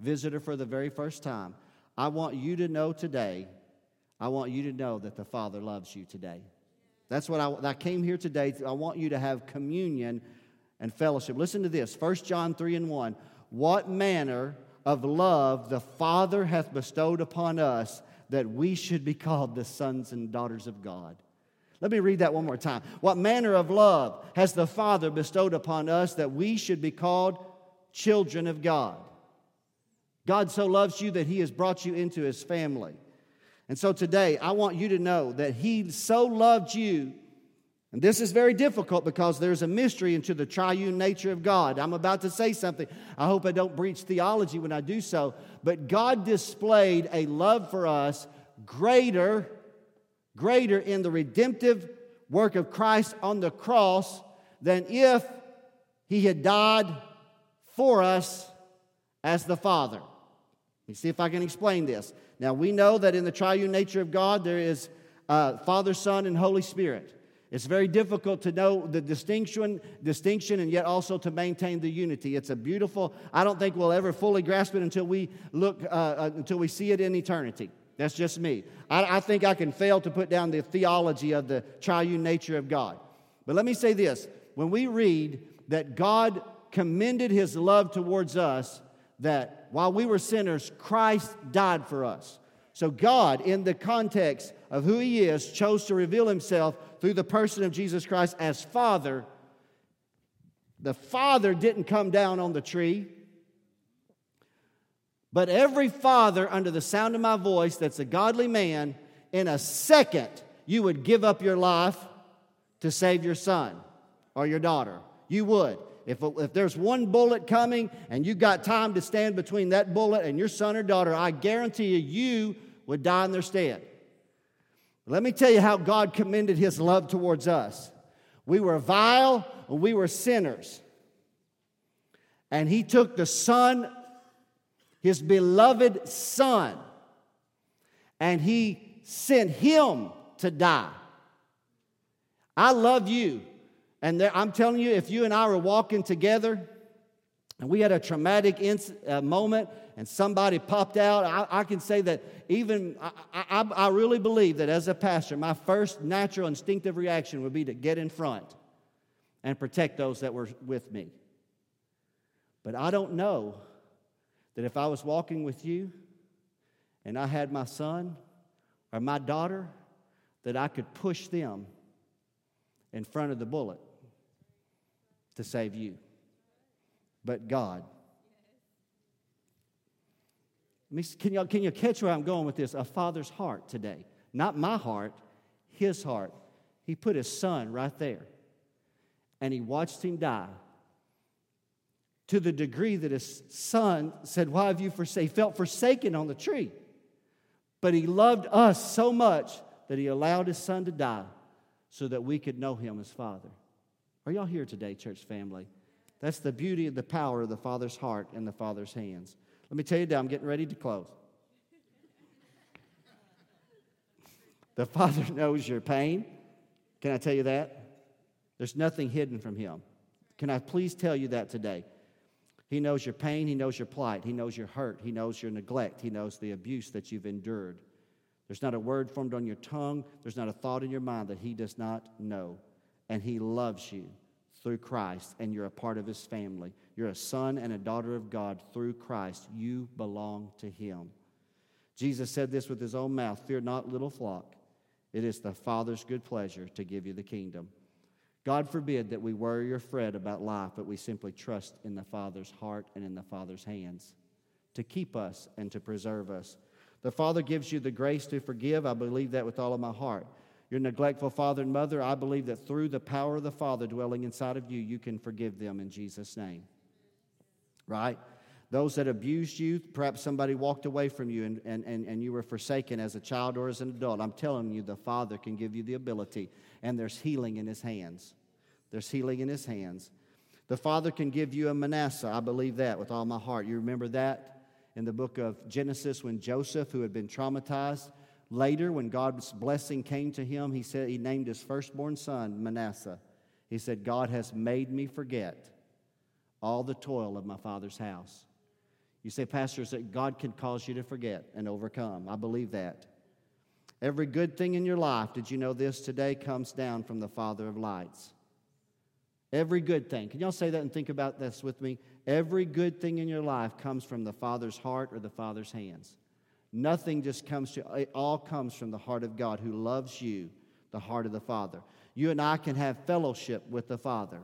visitor for the very first time. I want you to know today, I want you to know that the Father loves you today. That's what I, I came here today. I want you to have communion and fellowship. Listen to this 1 John 3 and 1. What manner of love the Father hath bestowed upon us that we should be called the sons and daughters of God. Let me read that one more time. What manner of love has the Father bestowed upon us that we should be called children of God? God so loves you that He has brought you into His family. And so today, I want you to know that He so loved you. And this is very difficult because there's a mystery into the triune nature of God. I'm about to say something. I hope I don't breach theology when I do so. But God displayed a love for us greater, greater in the redemptive work of Christ on the cross than if He had died for us as the Father. Let me see if I can explain this. Now, we know that in the triune nature of God, there is uh, Father, Son, and Holy Spirit. It's very difficult to know the distinction, distinction and yet also to maintain the unity. It's a beautiful, I don't think we'll ever fully grasp it until we look, uh, uh, until we see it in eternity. That's just me. I, I think I can fail to put down the theology of the triune nature of God. But let me say this when we read that God commended his love towards us, that while we were sinners, Christ died for us. So, God, in the context of who He is, chose to reveal Himself through the person of Jesus Christ as Father. The Father didn't come down on the tree, but every father, under the sound of my voice, that's a godly man, in a second, you would give up your life to save your son or your daughter. You would. If, if there's one bullet coming and you got time to stand between that bullet and your son or daughter, I guarantee you, you would die in their stead. Let me tell you how God commended his love towards us. We were vile, we were sinners. And he took the son, his beloved son, and he sent him to die. I love you. And there, I'm telling you, if you and I were walking together and we had a traumatic inc- uh, moment and somebody popped out, I, I can say that even, I, I, I really believe that as a pastor, my first natural instinctive reaction would be to get in front and protect those that were with me. But I don't know that if I was walking with you and I had my son or my daughter, that I could push them in front of the bullet to save you, but God. Can you, can you catch where I'm going with this? A father's heart today. Not my heart, his heart. He put his son right there and he watched him die to the degree that his son said, Why have you forsaken? Felt forsaken on the tree. But he loved us so much that he allowed his son to die so that we could know him as Father. Are y'all here today, church family? That's the beauty of the power of the Father's heart and the Father's hands. Let me tell you now, I'm getting ready to close. The Father knows your pain. Can I tell you that? There's nothing hidden from Him. Can I please tell you that today? He knows your pain, He knows your plight, He knows your hurt, He knows your neglect, He knows the abuse that you've endured. There's not a word formed on your tongue, there's not a thought in your mind that He does not know and He loves you through Christ, and you're a part of His family. You're a son and a daughter of God through Christ. You belong to Him. Jesus said this with His own mouth Fear not, little flock. It is the Father's good pleasure to give you the kingdom. God forbid that we worry or fret about life, but we simply trust in the Father's heart and in the Father's hands to keep us and to preserve us. The Father gives you the grace to forgive. I believe that with all of my heart your neglectful father and mother, I believe that through the power of the Father dwelling inside of you, you can forgive them in Jesus' name. Right? Those that abused you, perhaps somebody walked away from you and, and, and, and you were forsaken as a child or as an adult. I'm telling you, the Father can give you the ability, and there's healing in His hands. There's healing in His hands. The Father can give you a Manasseh. I believe that with all my heart. You remember that in the book of Genesis when Joseph, who had been traumatized, Later, when God's blessing came to him, he said he named his firstborn son Manasseh. He said, God has made me forget all the toil of my father's house. You say, Pastor, that God can cause you to forget and overcome. I believe that. Every good thing in your life, did you know this today, comes down from the Father of lights. Every good thing. Can y'all say that and think about this with me? Every good thing in your life comes from the Father's heart or the Father's hands. Nothing just comes to, it all comes from the heart of God who loves you, the heart of the Father. You and I can have fellowship with the Father.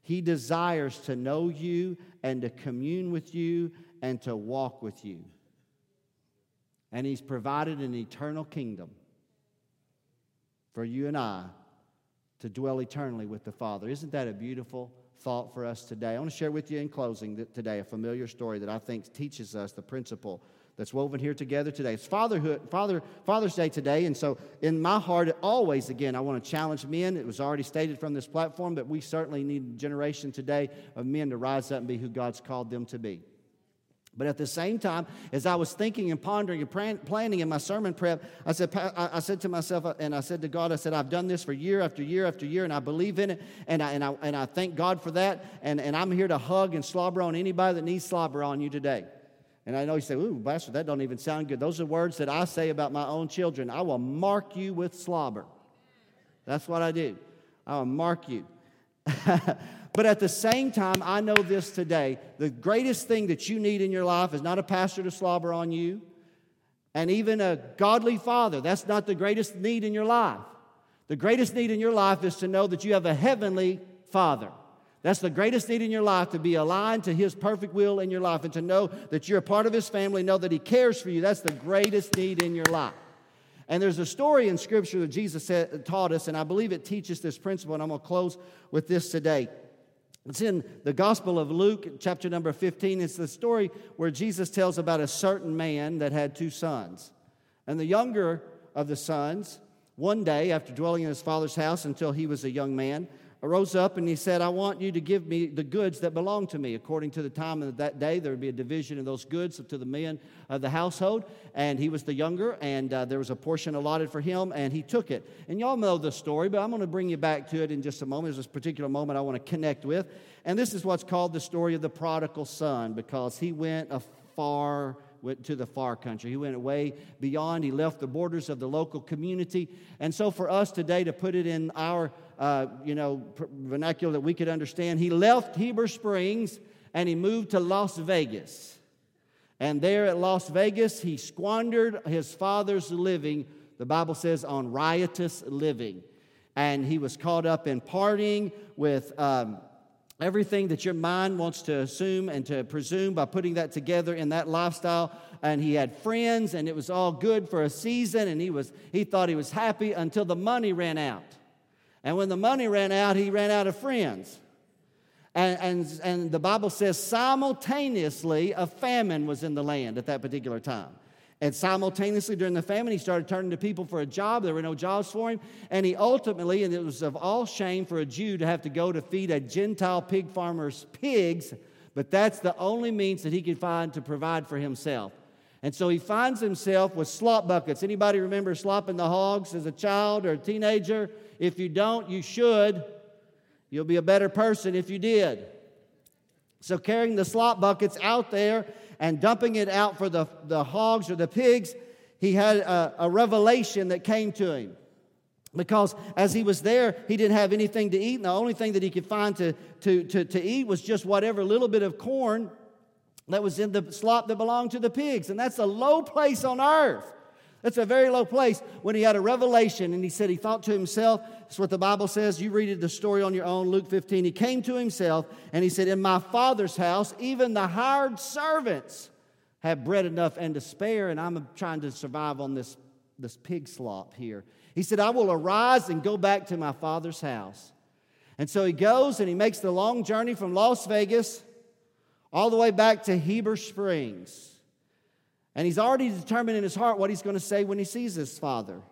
He desires to know you and to commune with you and to walk with you. And He's provided an eternal kingdom for you and I to dwell eternally with the Father. Isn't that a beautiful thought for us today? I want to share with you in closing today a familiar story that I think teaches us the principle that's woven here together today. It's fatherhood, Father, Father's Day today, and so in my heart, always again, I want to challenge men. It was already stated from this platform that we certainly need a generation today of men to rise up and be who God's called them to be. But at the same time, as I was thinking and pondering and planning in my sermon prep, I said, I said to myself, uh, and I said to God, I said, I've done this for year after year after year, and I believe in it, and I, and I, and I thank God for that, and, and I'm here to hug and slobber on anybody that needs slobber on you today. And I know you say, ooh, Pastor, that don't even sound good. Those are words that I say about my own children. I will mark you with slobber. That's what I do. I will mark you. but at the same time, I know this today. The greatest thing that you need in your life is not a pastor to slobber on you, and even a godly father. That's not the greatest need in your life. The greatest need in your life is to know that you have a heavenly father. That's the greatest need in your life to be aligned to His perfect will in your life and to know that you're a part of His family, know that He cares for you. That's the greatest need in your life. And there's a story in Scripture that Jesus taught us, and I believe it teaches this principle, and I'm going to close with this today. It's in the Gospel of Luke, chapter number 15. It's the story where Jesus tells about a certain man that had two sons. And the younger of the sons, one day, after dwelling in his father's house until he was a young man, rose up and he said, I want you to give me the goods that belong to me. According to the time of that day, there would be a division of those goods to the men of the household. And he was the younger, and uh, there was a portion allotted for him, and he took it. And y'all know the story, but I'm going to bring you back to it in just a moment. There's this particular moment I want to connect with. And this is what's called the story of the prodigal son, because he went a far went to the far country. He went way beyond. He left the borders of the local community. And so, for us today to put it in our uh, you know vernacular that we could understand, he left Heber Springs and he moved to Las Vegas. And there at Las Vegas, he squandered his father's living. The Bible says on riotous living, and he was caught up in partying with. Um, everything that your mind wants to assume and to presume by putting that together in that lifestyle and he had friends and it was all good for a season and he was he thought he was happy until the money ran out and when the money ran out he ran out of friends and, and, and the bible says simultaneously a famine was in the land at that particular time and simultaneously during the famine, he started turning to people for a job. There were no jobs for him. And he ultimately, and it was of all shame for a Jew to have to go to feed a Gentile pig farmer's pigs, but that's the only means that he could find to provide for himself. And so he finds himself with slop buckets. Anybody remember slopping the hogs as a child or a teenager? If you don't, you should. You'll be a better person if you did. So carrying the slop buckets out there and dumping it out for the, the hogs or the pigs, he had a, a revelation that came to him. Because as he was there, he didn't have anything to eat, and the only thing that he could find to, to, to, to eat was just whatever little bit of corn that was in the slop that belonged to the pigs. And that's a low place on earth. That's a very low place when he had a revelation and he said he thought to himself, that's what the Bible says. You read the story on your own, Luke 15. He came to himself and he said, In my father's house, even the hired servants have bread enough and to spare, and I'm trying to survive on this, this pig slop here. He said, I will arise and go back to my father's house. And so he goes and he makes the long journey from Las Vegas all the way back to Heber Springs. And he's already determined in his heart what he's going to say when he sees his father.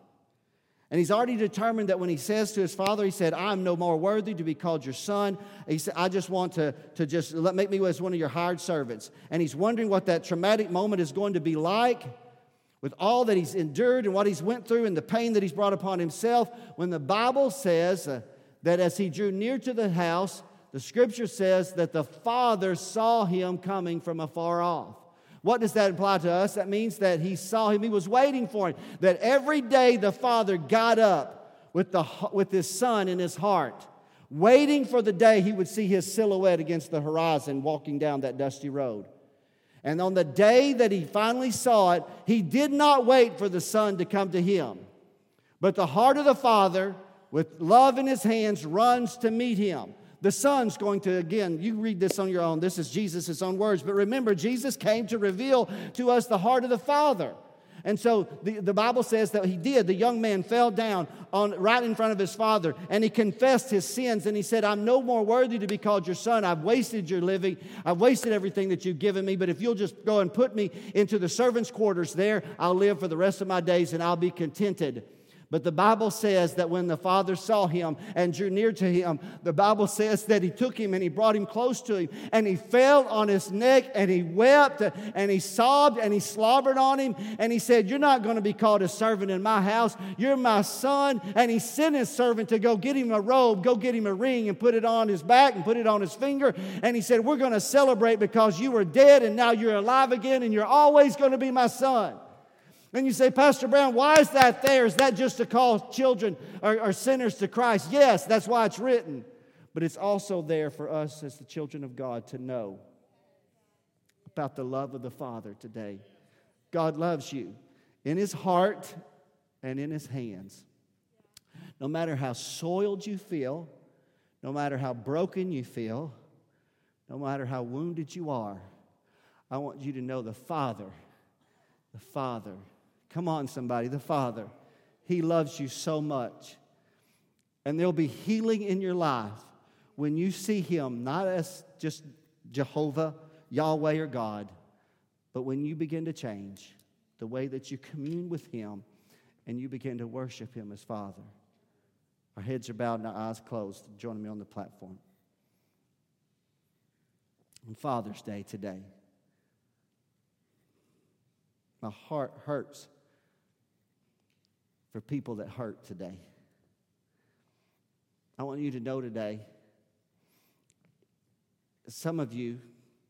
And he's already determined that when he says to his father, he said, I'm no more worthy to be called your son. He said, I just want to, to just let, make me as one of your hired servants. And he's wondering what that traumatic moment is going to be like with all that he's endured and what he's went through and the pain that he's brought upon himself. When the Bible says uh, that as he drew near to the house, the scripture says that the father saw him coming from afar off. What does that imply to us? That means that he saw him, he was waiting for him. That every day the father got up with, the, with his son in his heart, waiting for the day he would see his silhouette against the horizon walking down that dusty road. And on the day that he finally saw it, he did not wait for the son to come to him. But the heart of the father, with love in his hands, runs to meet him. The Son's going to, again, you read this on your own. This is Jesus' own words. But remember, Jesus came to reveal to us the heart of the Father. And so the, the Bible says that he did. The young man fell down on, right in front of his father and he confessed his sins and he said, I'm no more worthy to be called your son. I've wasted your living. I've wasted everything that you've given me. But if you'll just go and put me into the servants' quarters there, I'll live for the rest of my days and I'll be contented. But the Bible says that when the Father saw him and drew near to him, the Bible says that he took him and he brought him close to him and he fell on his neck and he wept and he sobbed and he slobbered on him and he said, You're not going to be called a servant in my house. You're my son. And he sent his servant to go get him a robe, go get him a ring and put it on his back and put it on his finger. And he said, We're going to celebrate because you were dead and now you're alive again and you're always going to be my son. And you say, Pastor Brown, why is that there? Is that just to call children or, or sinners to Christ? Yes, that's why it's written. But it's also there for us as the children of God to know about the love of the Father today. God loves you in his heart and in his hands. No matter how soiled you feel, no matter how broken you feel, no matter how wounded you are, I want you to know the Father, the Father Come on, somebody, the Father. He loves you so much. And there'll be healing in your life when you see Him, not as just Jehovah, Yahweh, or God, but when you begin to change the way that you commune with Him and you begin to worship Him as Father. Our heads are bowed and our eyes closed. Join me on the platform. On Father's Day today, my heart hurts for people that hurt today. I want you to know today, some of you,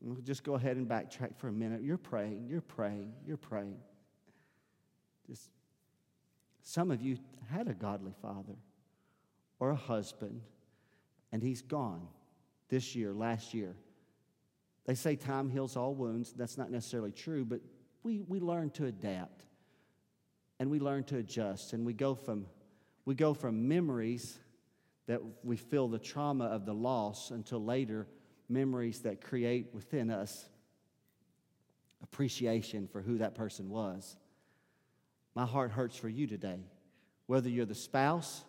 we'll just go ahead and backtrack for a minute. You're praying, you're praying, you're praying. Just, some of you had a godly father or a husband, and he's gone this year, last year. They say time heals all wounds. That's not necessarily true, but we, we learn to adapt and we learn to adjust and we go from we go from memories that we feel the trauma of the loss until later memories that create within us appreciation for who that person was. My heart hurts for you today whether you're the spouse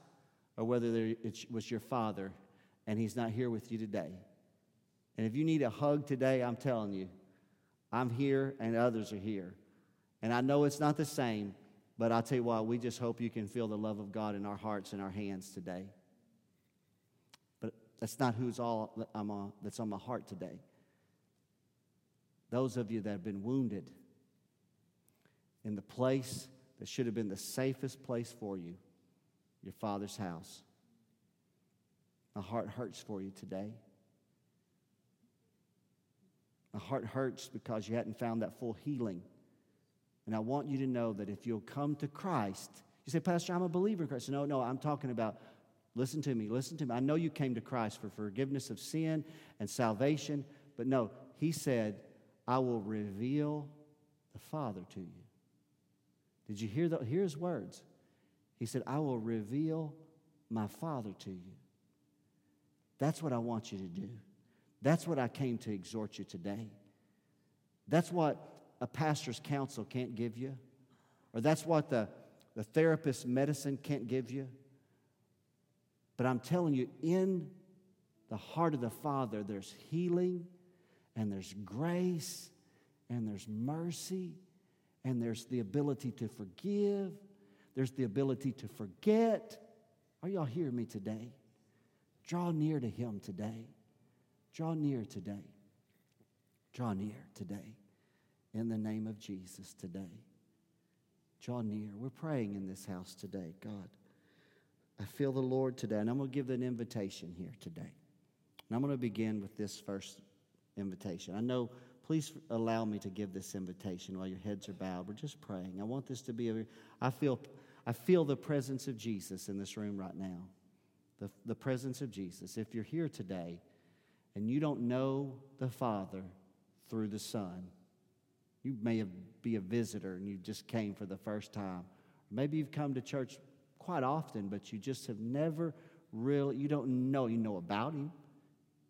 or whether it was your father and he's not here with you today. And if you need a hug today i'm telling you i'm here and others are here. And i know it's not the same but I'll tell you what, we just hope you can feel the love of God in our hearts and our hands today. But that's not who's all I'm on, that's on my heart today. Those of you that have been wounded in the place that should have been the safest place for you, your father's house. My heart hurts for you today. My heart hurts because you hadn't found that full healing and I want you to know that if you'll come to Christ, you say, Pastor, I'm a believer in Christ. No, no, I'm talking about, listen to me, listen to me. I know you came to Christ for forgiveness of sin and salvation, but no, He said, I will reveal the Father to you. Did you hear, the, hear His words? He said, I will reveal my Father to you. That's what I want you to do. That's what I came to exhort you today. That's what a pastor's counsel can't give you, or that's what the, the therapist's medicine can't give you. But I'm telling you, in the heart of the Father, there's healing and there's grace and there's mercy and there's the ability to forgive, there's the ability to forget. Are y'all hearing me today? Draw near to Him today. Draw near today. Draw near today in the name of Jesus today. Draw near. We're praying in this house today, God. I feel the Lord today, and I'm going to give an invitation here today. And I'm going to begin with this first invitation. I know, please allow me to give this invitation while your heads are bowed. We're just praying. I want this to be a, I feel, I feel the presence of Jesus in this room right now. The, the presence of Jesus. If you're here today and you don't know the Father through the Son, you may be a visitor and you just came for the first time. Maybe you've come to church quite often, but you just have never really, you don't know. You know about him.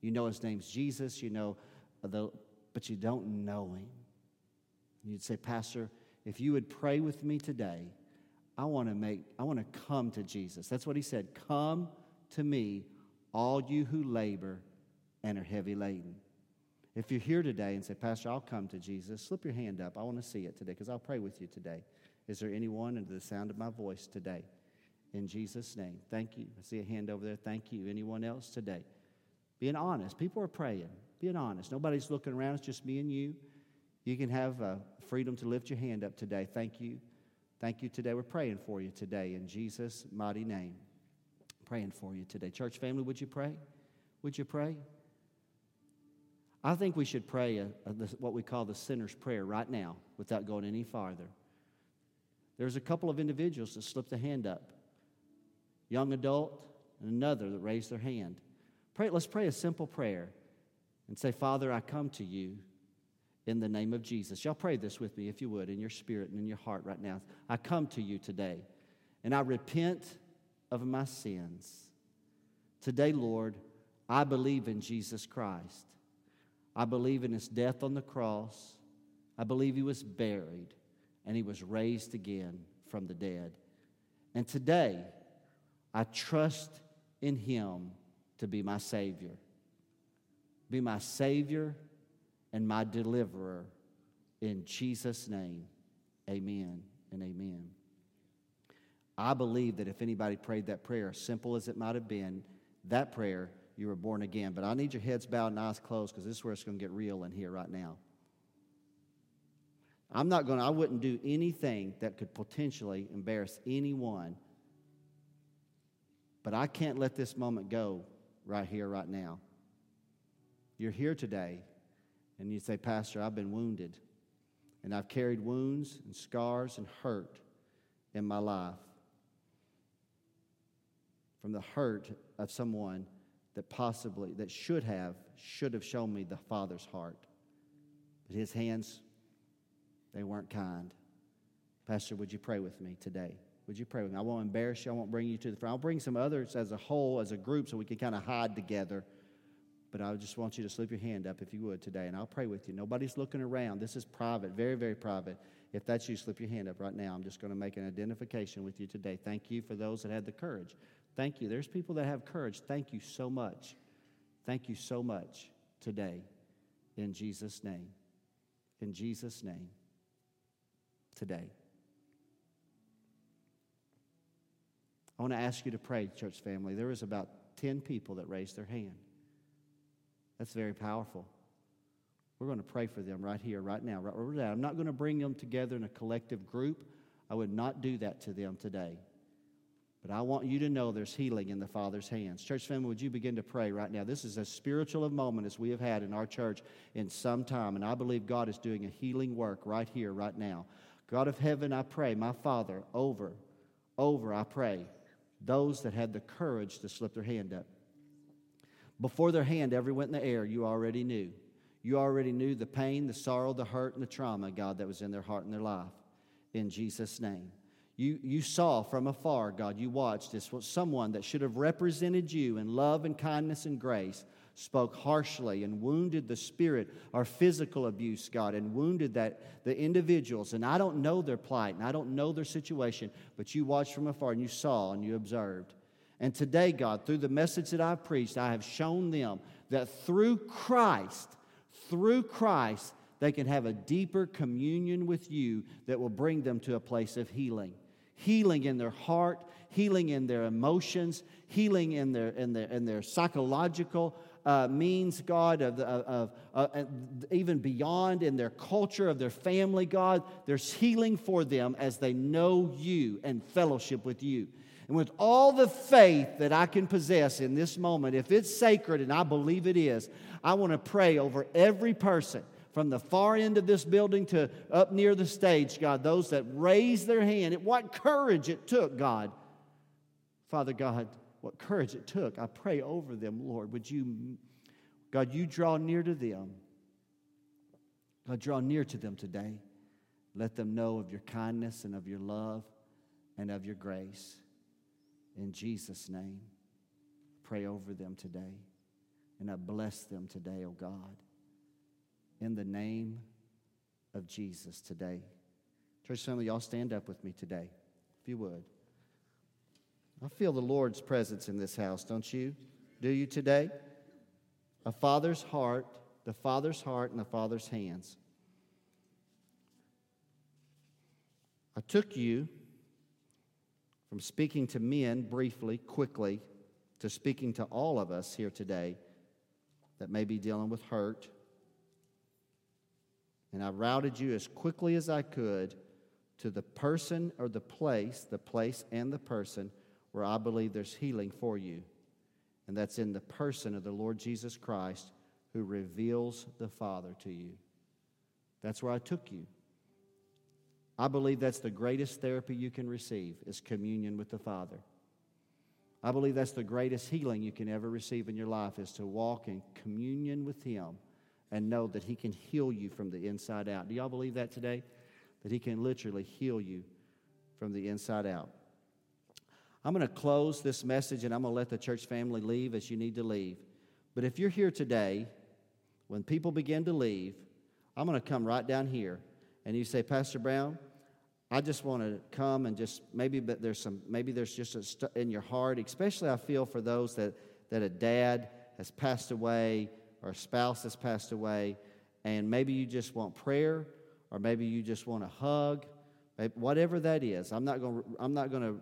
You know his name's Jesus. You know, the, but you don't know him. You'd say, Pastor, if you would pray with me today, I want to make, I want to come to Jesus. That's what he said. Come to me, all you who labor and are heavy laden. If you're here today and say, Pastor, I'll come to Jesus, slip your hand up. I want to see it today because I'll pray with you today. Is there anyone under the sound of my voice today? In Jesus' name. Thank you. I see a hand over there. Thank you. Anyone else today? Being honest. People are praying. Being honest. Nobody's looking around. It's just me and you. You can have uh, freedom to lift your hand up today. Thank you. Thank you today. We're praying for you today in Jesus' mighty name. Praying for you today. Church family, would you pray? Would you pray? I think we should pray a, a, what we call the sinner's prayer right now without going any farther. There's a couple of individuals that slipped a hand up young adult and another that raised their hand. Pray, let's pray a simple prayer and say, Father, I come to you in the name of Jesus. Y'all pray this with me, if you would, in your spirit and in your heart right now. I come to you today and I repent of my sins. Today, Lord, I believe in Jesus Christ. I believe in his death on the cross. I believe he was buried and he was raised again from the dead. And today, I trust in him to be my Savior. Be my Savior and my deliverer. In Jesus' name, amen and amen. I believe that if anybody prayed that prayer, simple as it might have been, that prayer, you were born again. But I need your heads bowed and eyes closed because this is where it's going to get real in here right now. I'm not going to, I wouldn't do anything that could potentially embarrass anyone. But I can't let this moment go right here, right now. You're here today and you say, Pastor, I've been wounded, and I've carried wounds and scars and hurt in my life from the hurt of someone that possibly, that should have, should have shown me the Father's heart. But his hands, they weren't kind. Pastor, would you pray with me today? Would you pray with me? I won't embarrass you. I won't bring you to the front. I'll bring some others as a whole, as a group, so we can kind of hide together. But I just want you to slip your hand up if you would today, and I'll pray with you. Nobody's looking around. This is private, very, very private. If that's you, slip your hand up right now. I'm just going to make an identification with you today. Thank you for those that had the courage. Thank you. There's people that have courage. Thank you so much. Thank you so much today. In Jesus' name. In Jesus' name. Today. I want to ask you to pray, church family. There was about 10 people that raised their hand. That's very powerful. We're going to pray for them right here, right now, right we're at. I'm not going to bring them together in a collective group. I would not do that to them today. But I want you to know there's healing in the Father's hands. Church family, would you begin to pray right now? This is as spiritual a moment as we have had in our church in some time, and I believe God is doing a healing work right here, right now. God of heaven, I pray, my Father, over, over, I pray, those that had the courage to slip their hand up. Before their hand ever went in the air, you already knew. You already knew the pain, the sorrow, the hurt, and the trauma, God, that was in their heart and their life. In Jesus' name. You, you saw from afar, God, you watched this. Someone that should have represented you in love and kindness and grace spoke harshly and wounded the spirit or physical abuse, God, and wounded that the individuals. And I don't know their plight and I don't know their situation, but you watched from afar and you saw and you observed. And today, God, through the message that I've preached, I have shown them that through Christ, through Christ, they can have a deeper communion with you that will bring them to a place of healing. Healing in their heart, healing in their emotions, healing in their, in their, in their psychological uh, means, God, of, of, of uh, even beyond in their culture, of their family, God. There's healing for them as they know you and fellowship with you. And with all the faith that I can possess in this moment, if it's sacred, and I believe it is, I want to pray over every person from the far end of this building to up near the stage, God, those that raised their hand. What courage it took, God. Father God, what courage it took. I pray over them, Lord. Would you, God, you draw near to them. God, draw near to them today. Let them know of your kindness and of your love and of your grace. In Jesus' name, pray over them today. And I bless them today, oh God. In the name of Jesus today. Church family, y'all stand up with me today, if you would. I feel the Lord's presence in this house, don't you? Do you today? A father's heart, the father's heart, and the father's hands. I took you from speaking to men briefly, quickly, to speaking to all of us here today that may be dealing with hurt. And I routed you as quickly as I could to the person or the place, the place and the person where I believe there's healing for you. And that's in the person of the Lord Jesus Christ who reveals the Father to you. That's where I took you. I believe that's the greatest therapy you can receive is communion with the Father. I believe that's the greatest healing you can ever receive in your life is to walk in communion with Him and know that He can heal you from the inside out. Do y'all believe that today? That He can literally heal you from the inside out. I'm going to close this message and I'm going to let the church family leave as you need to leave. But if you're here today, when people begin to leave, I'm going to come right down here and you say, Pastor Brown, I just want to come and just maybe but there's some maybe there's just a st- in your heart, especially I feel for those that that a dad has passed away or a spouse has passed away, and maybe you just want prayer, or maybe you just want a hug, whatever that is. I'm not going I'm not going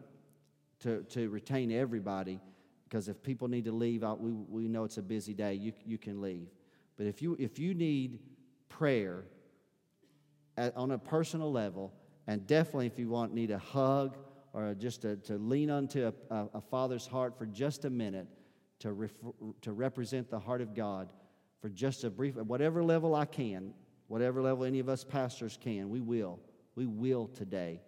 to to retain everybody because if people need to leave, I, we we know it's a busy day. You you can leave, but if you if you need prayer at, on a personal level and definitely, if you want, need a hug or just to, to lean onto a, a, a father's heart for just a minute to, ref, to represent the heart of God for just a brief, whatever level I can, whatever level any of us pastors can, we will. We will today.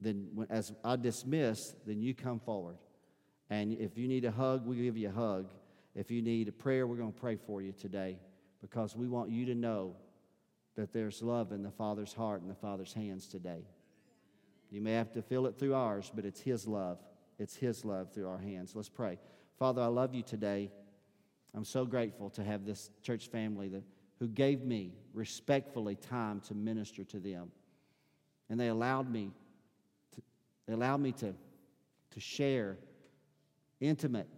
Then, as I dismiss, then you come forward. And if you need a hug, we give you a hug. If you need a prayer, we're going to pray for you today because we want you to know that there's love in the Father's heart and the Father's hands today. You may have to feel it through ours, but it's His love. It's His love through our hands. Let's pray. Father, I love you today. I'm so grateful to have this church family that, who gave me respectfully time to minister to them. And they allowed me to, they allowed me to, to share intimate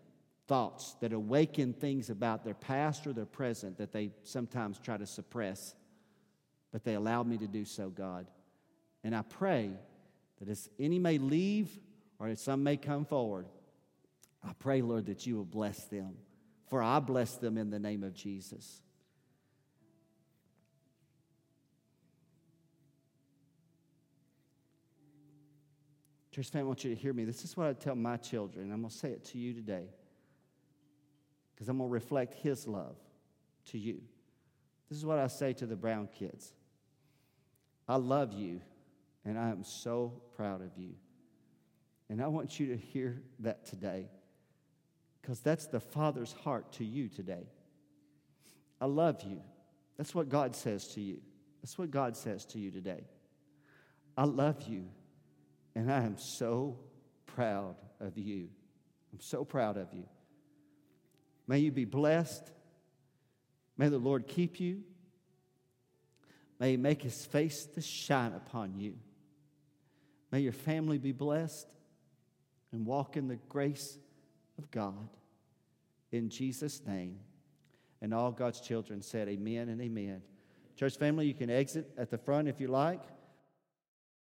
thoughts that awaken things about their past or their present that they sometimes try to suppress but they allowed me to do so, God. And I pray that as any may leave or as some may come forward, I pray, Lord, that you will bless them. For I bless them in the name of Jesus. Church family, I want you to hear me. This is what I tell my children, I'm going to say it to you today because I'm going to reflect His love to you. This is what I say to the Brown kids I love you, and I am so proud of you. And I want you to hear that today because that's the Father's heart to you today. I love you. That's what God says to you. That's what God says to you today. I love you, and I am so proud of you. I'm so proud of you. May you be blessed. May the Lord keep you. May he make his face to shine upon you. May your family be blessed and walk in the grace of God. In Jesus' name. And all God's children said, Amen and amen. Church family, you can exit at the front if you like.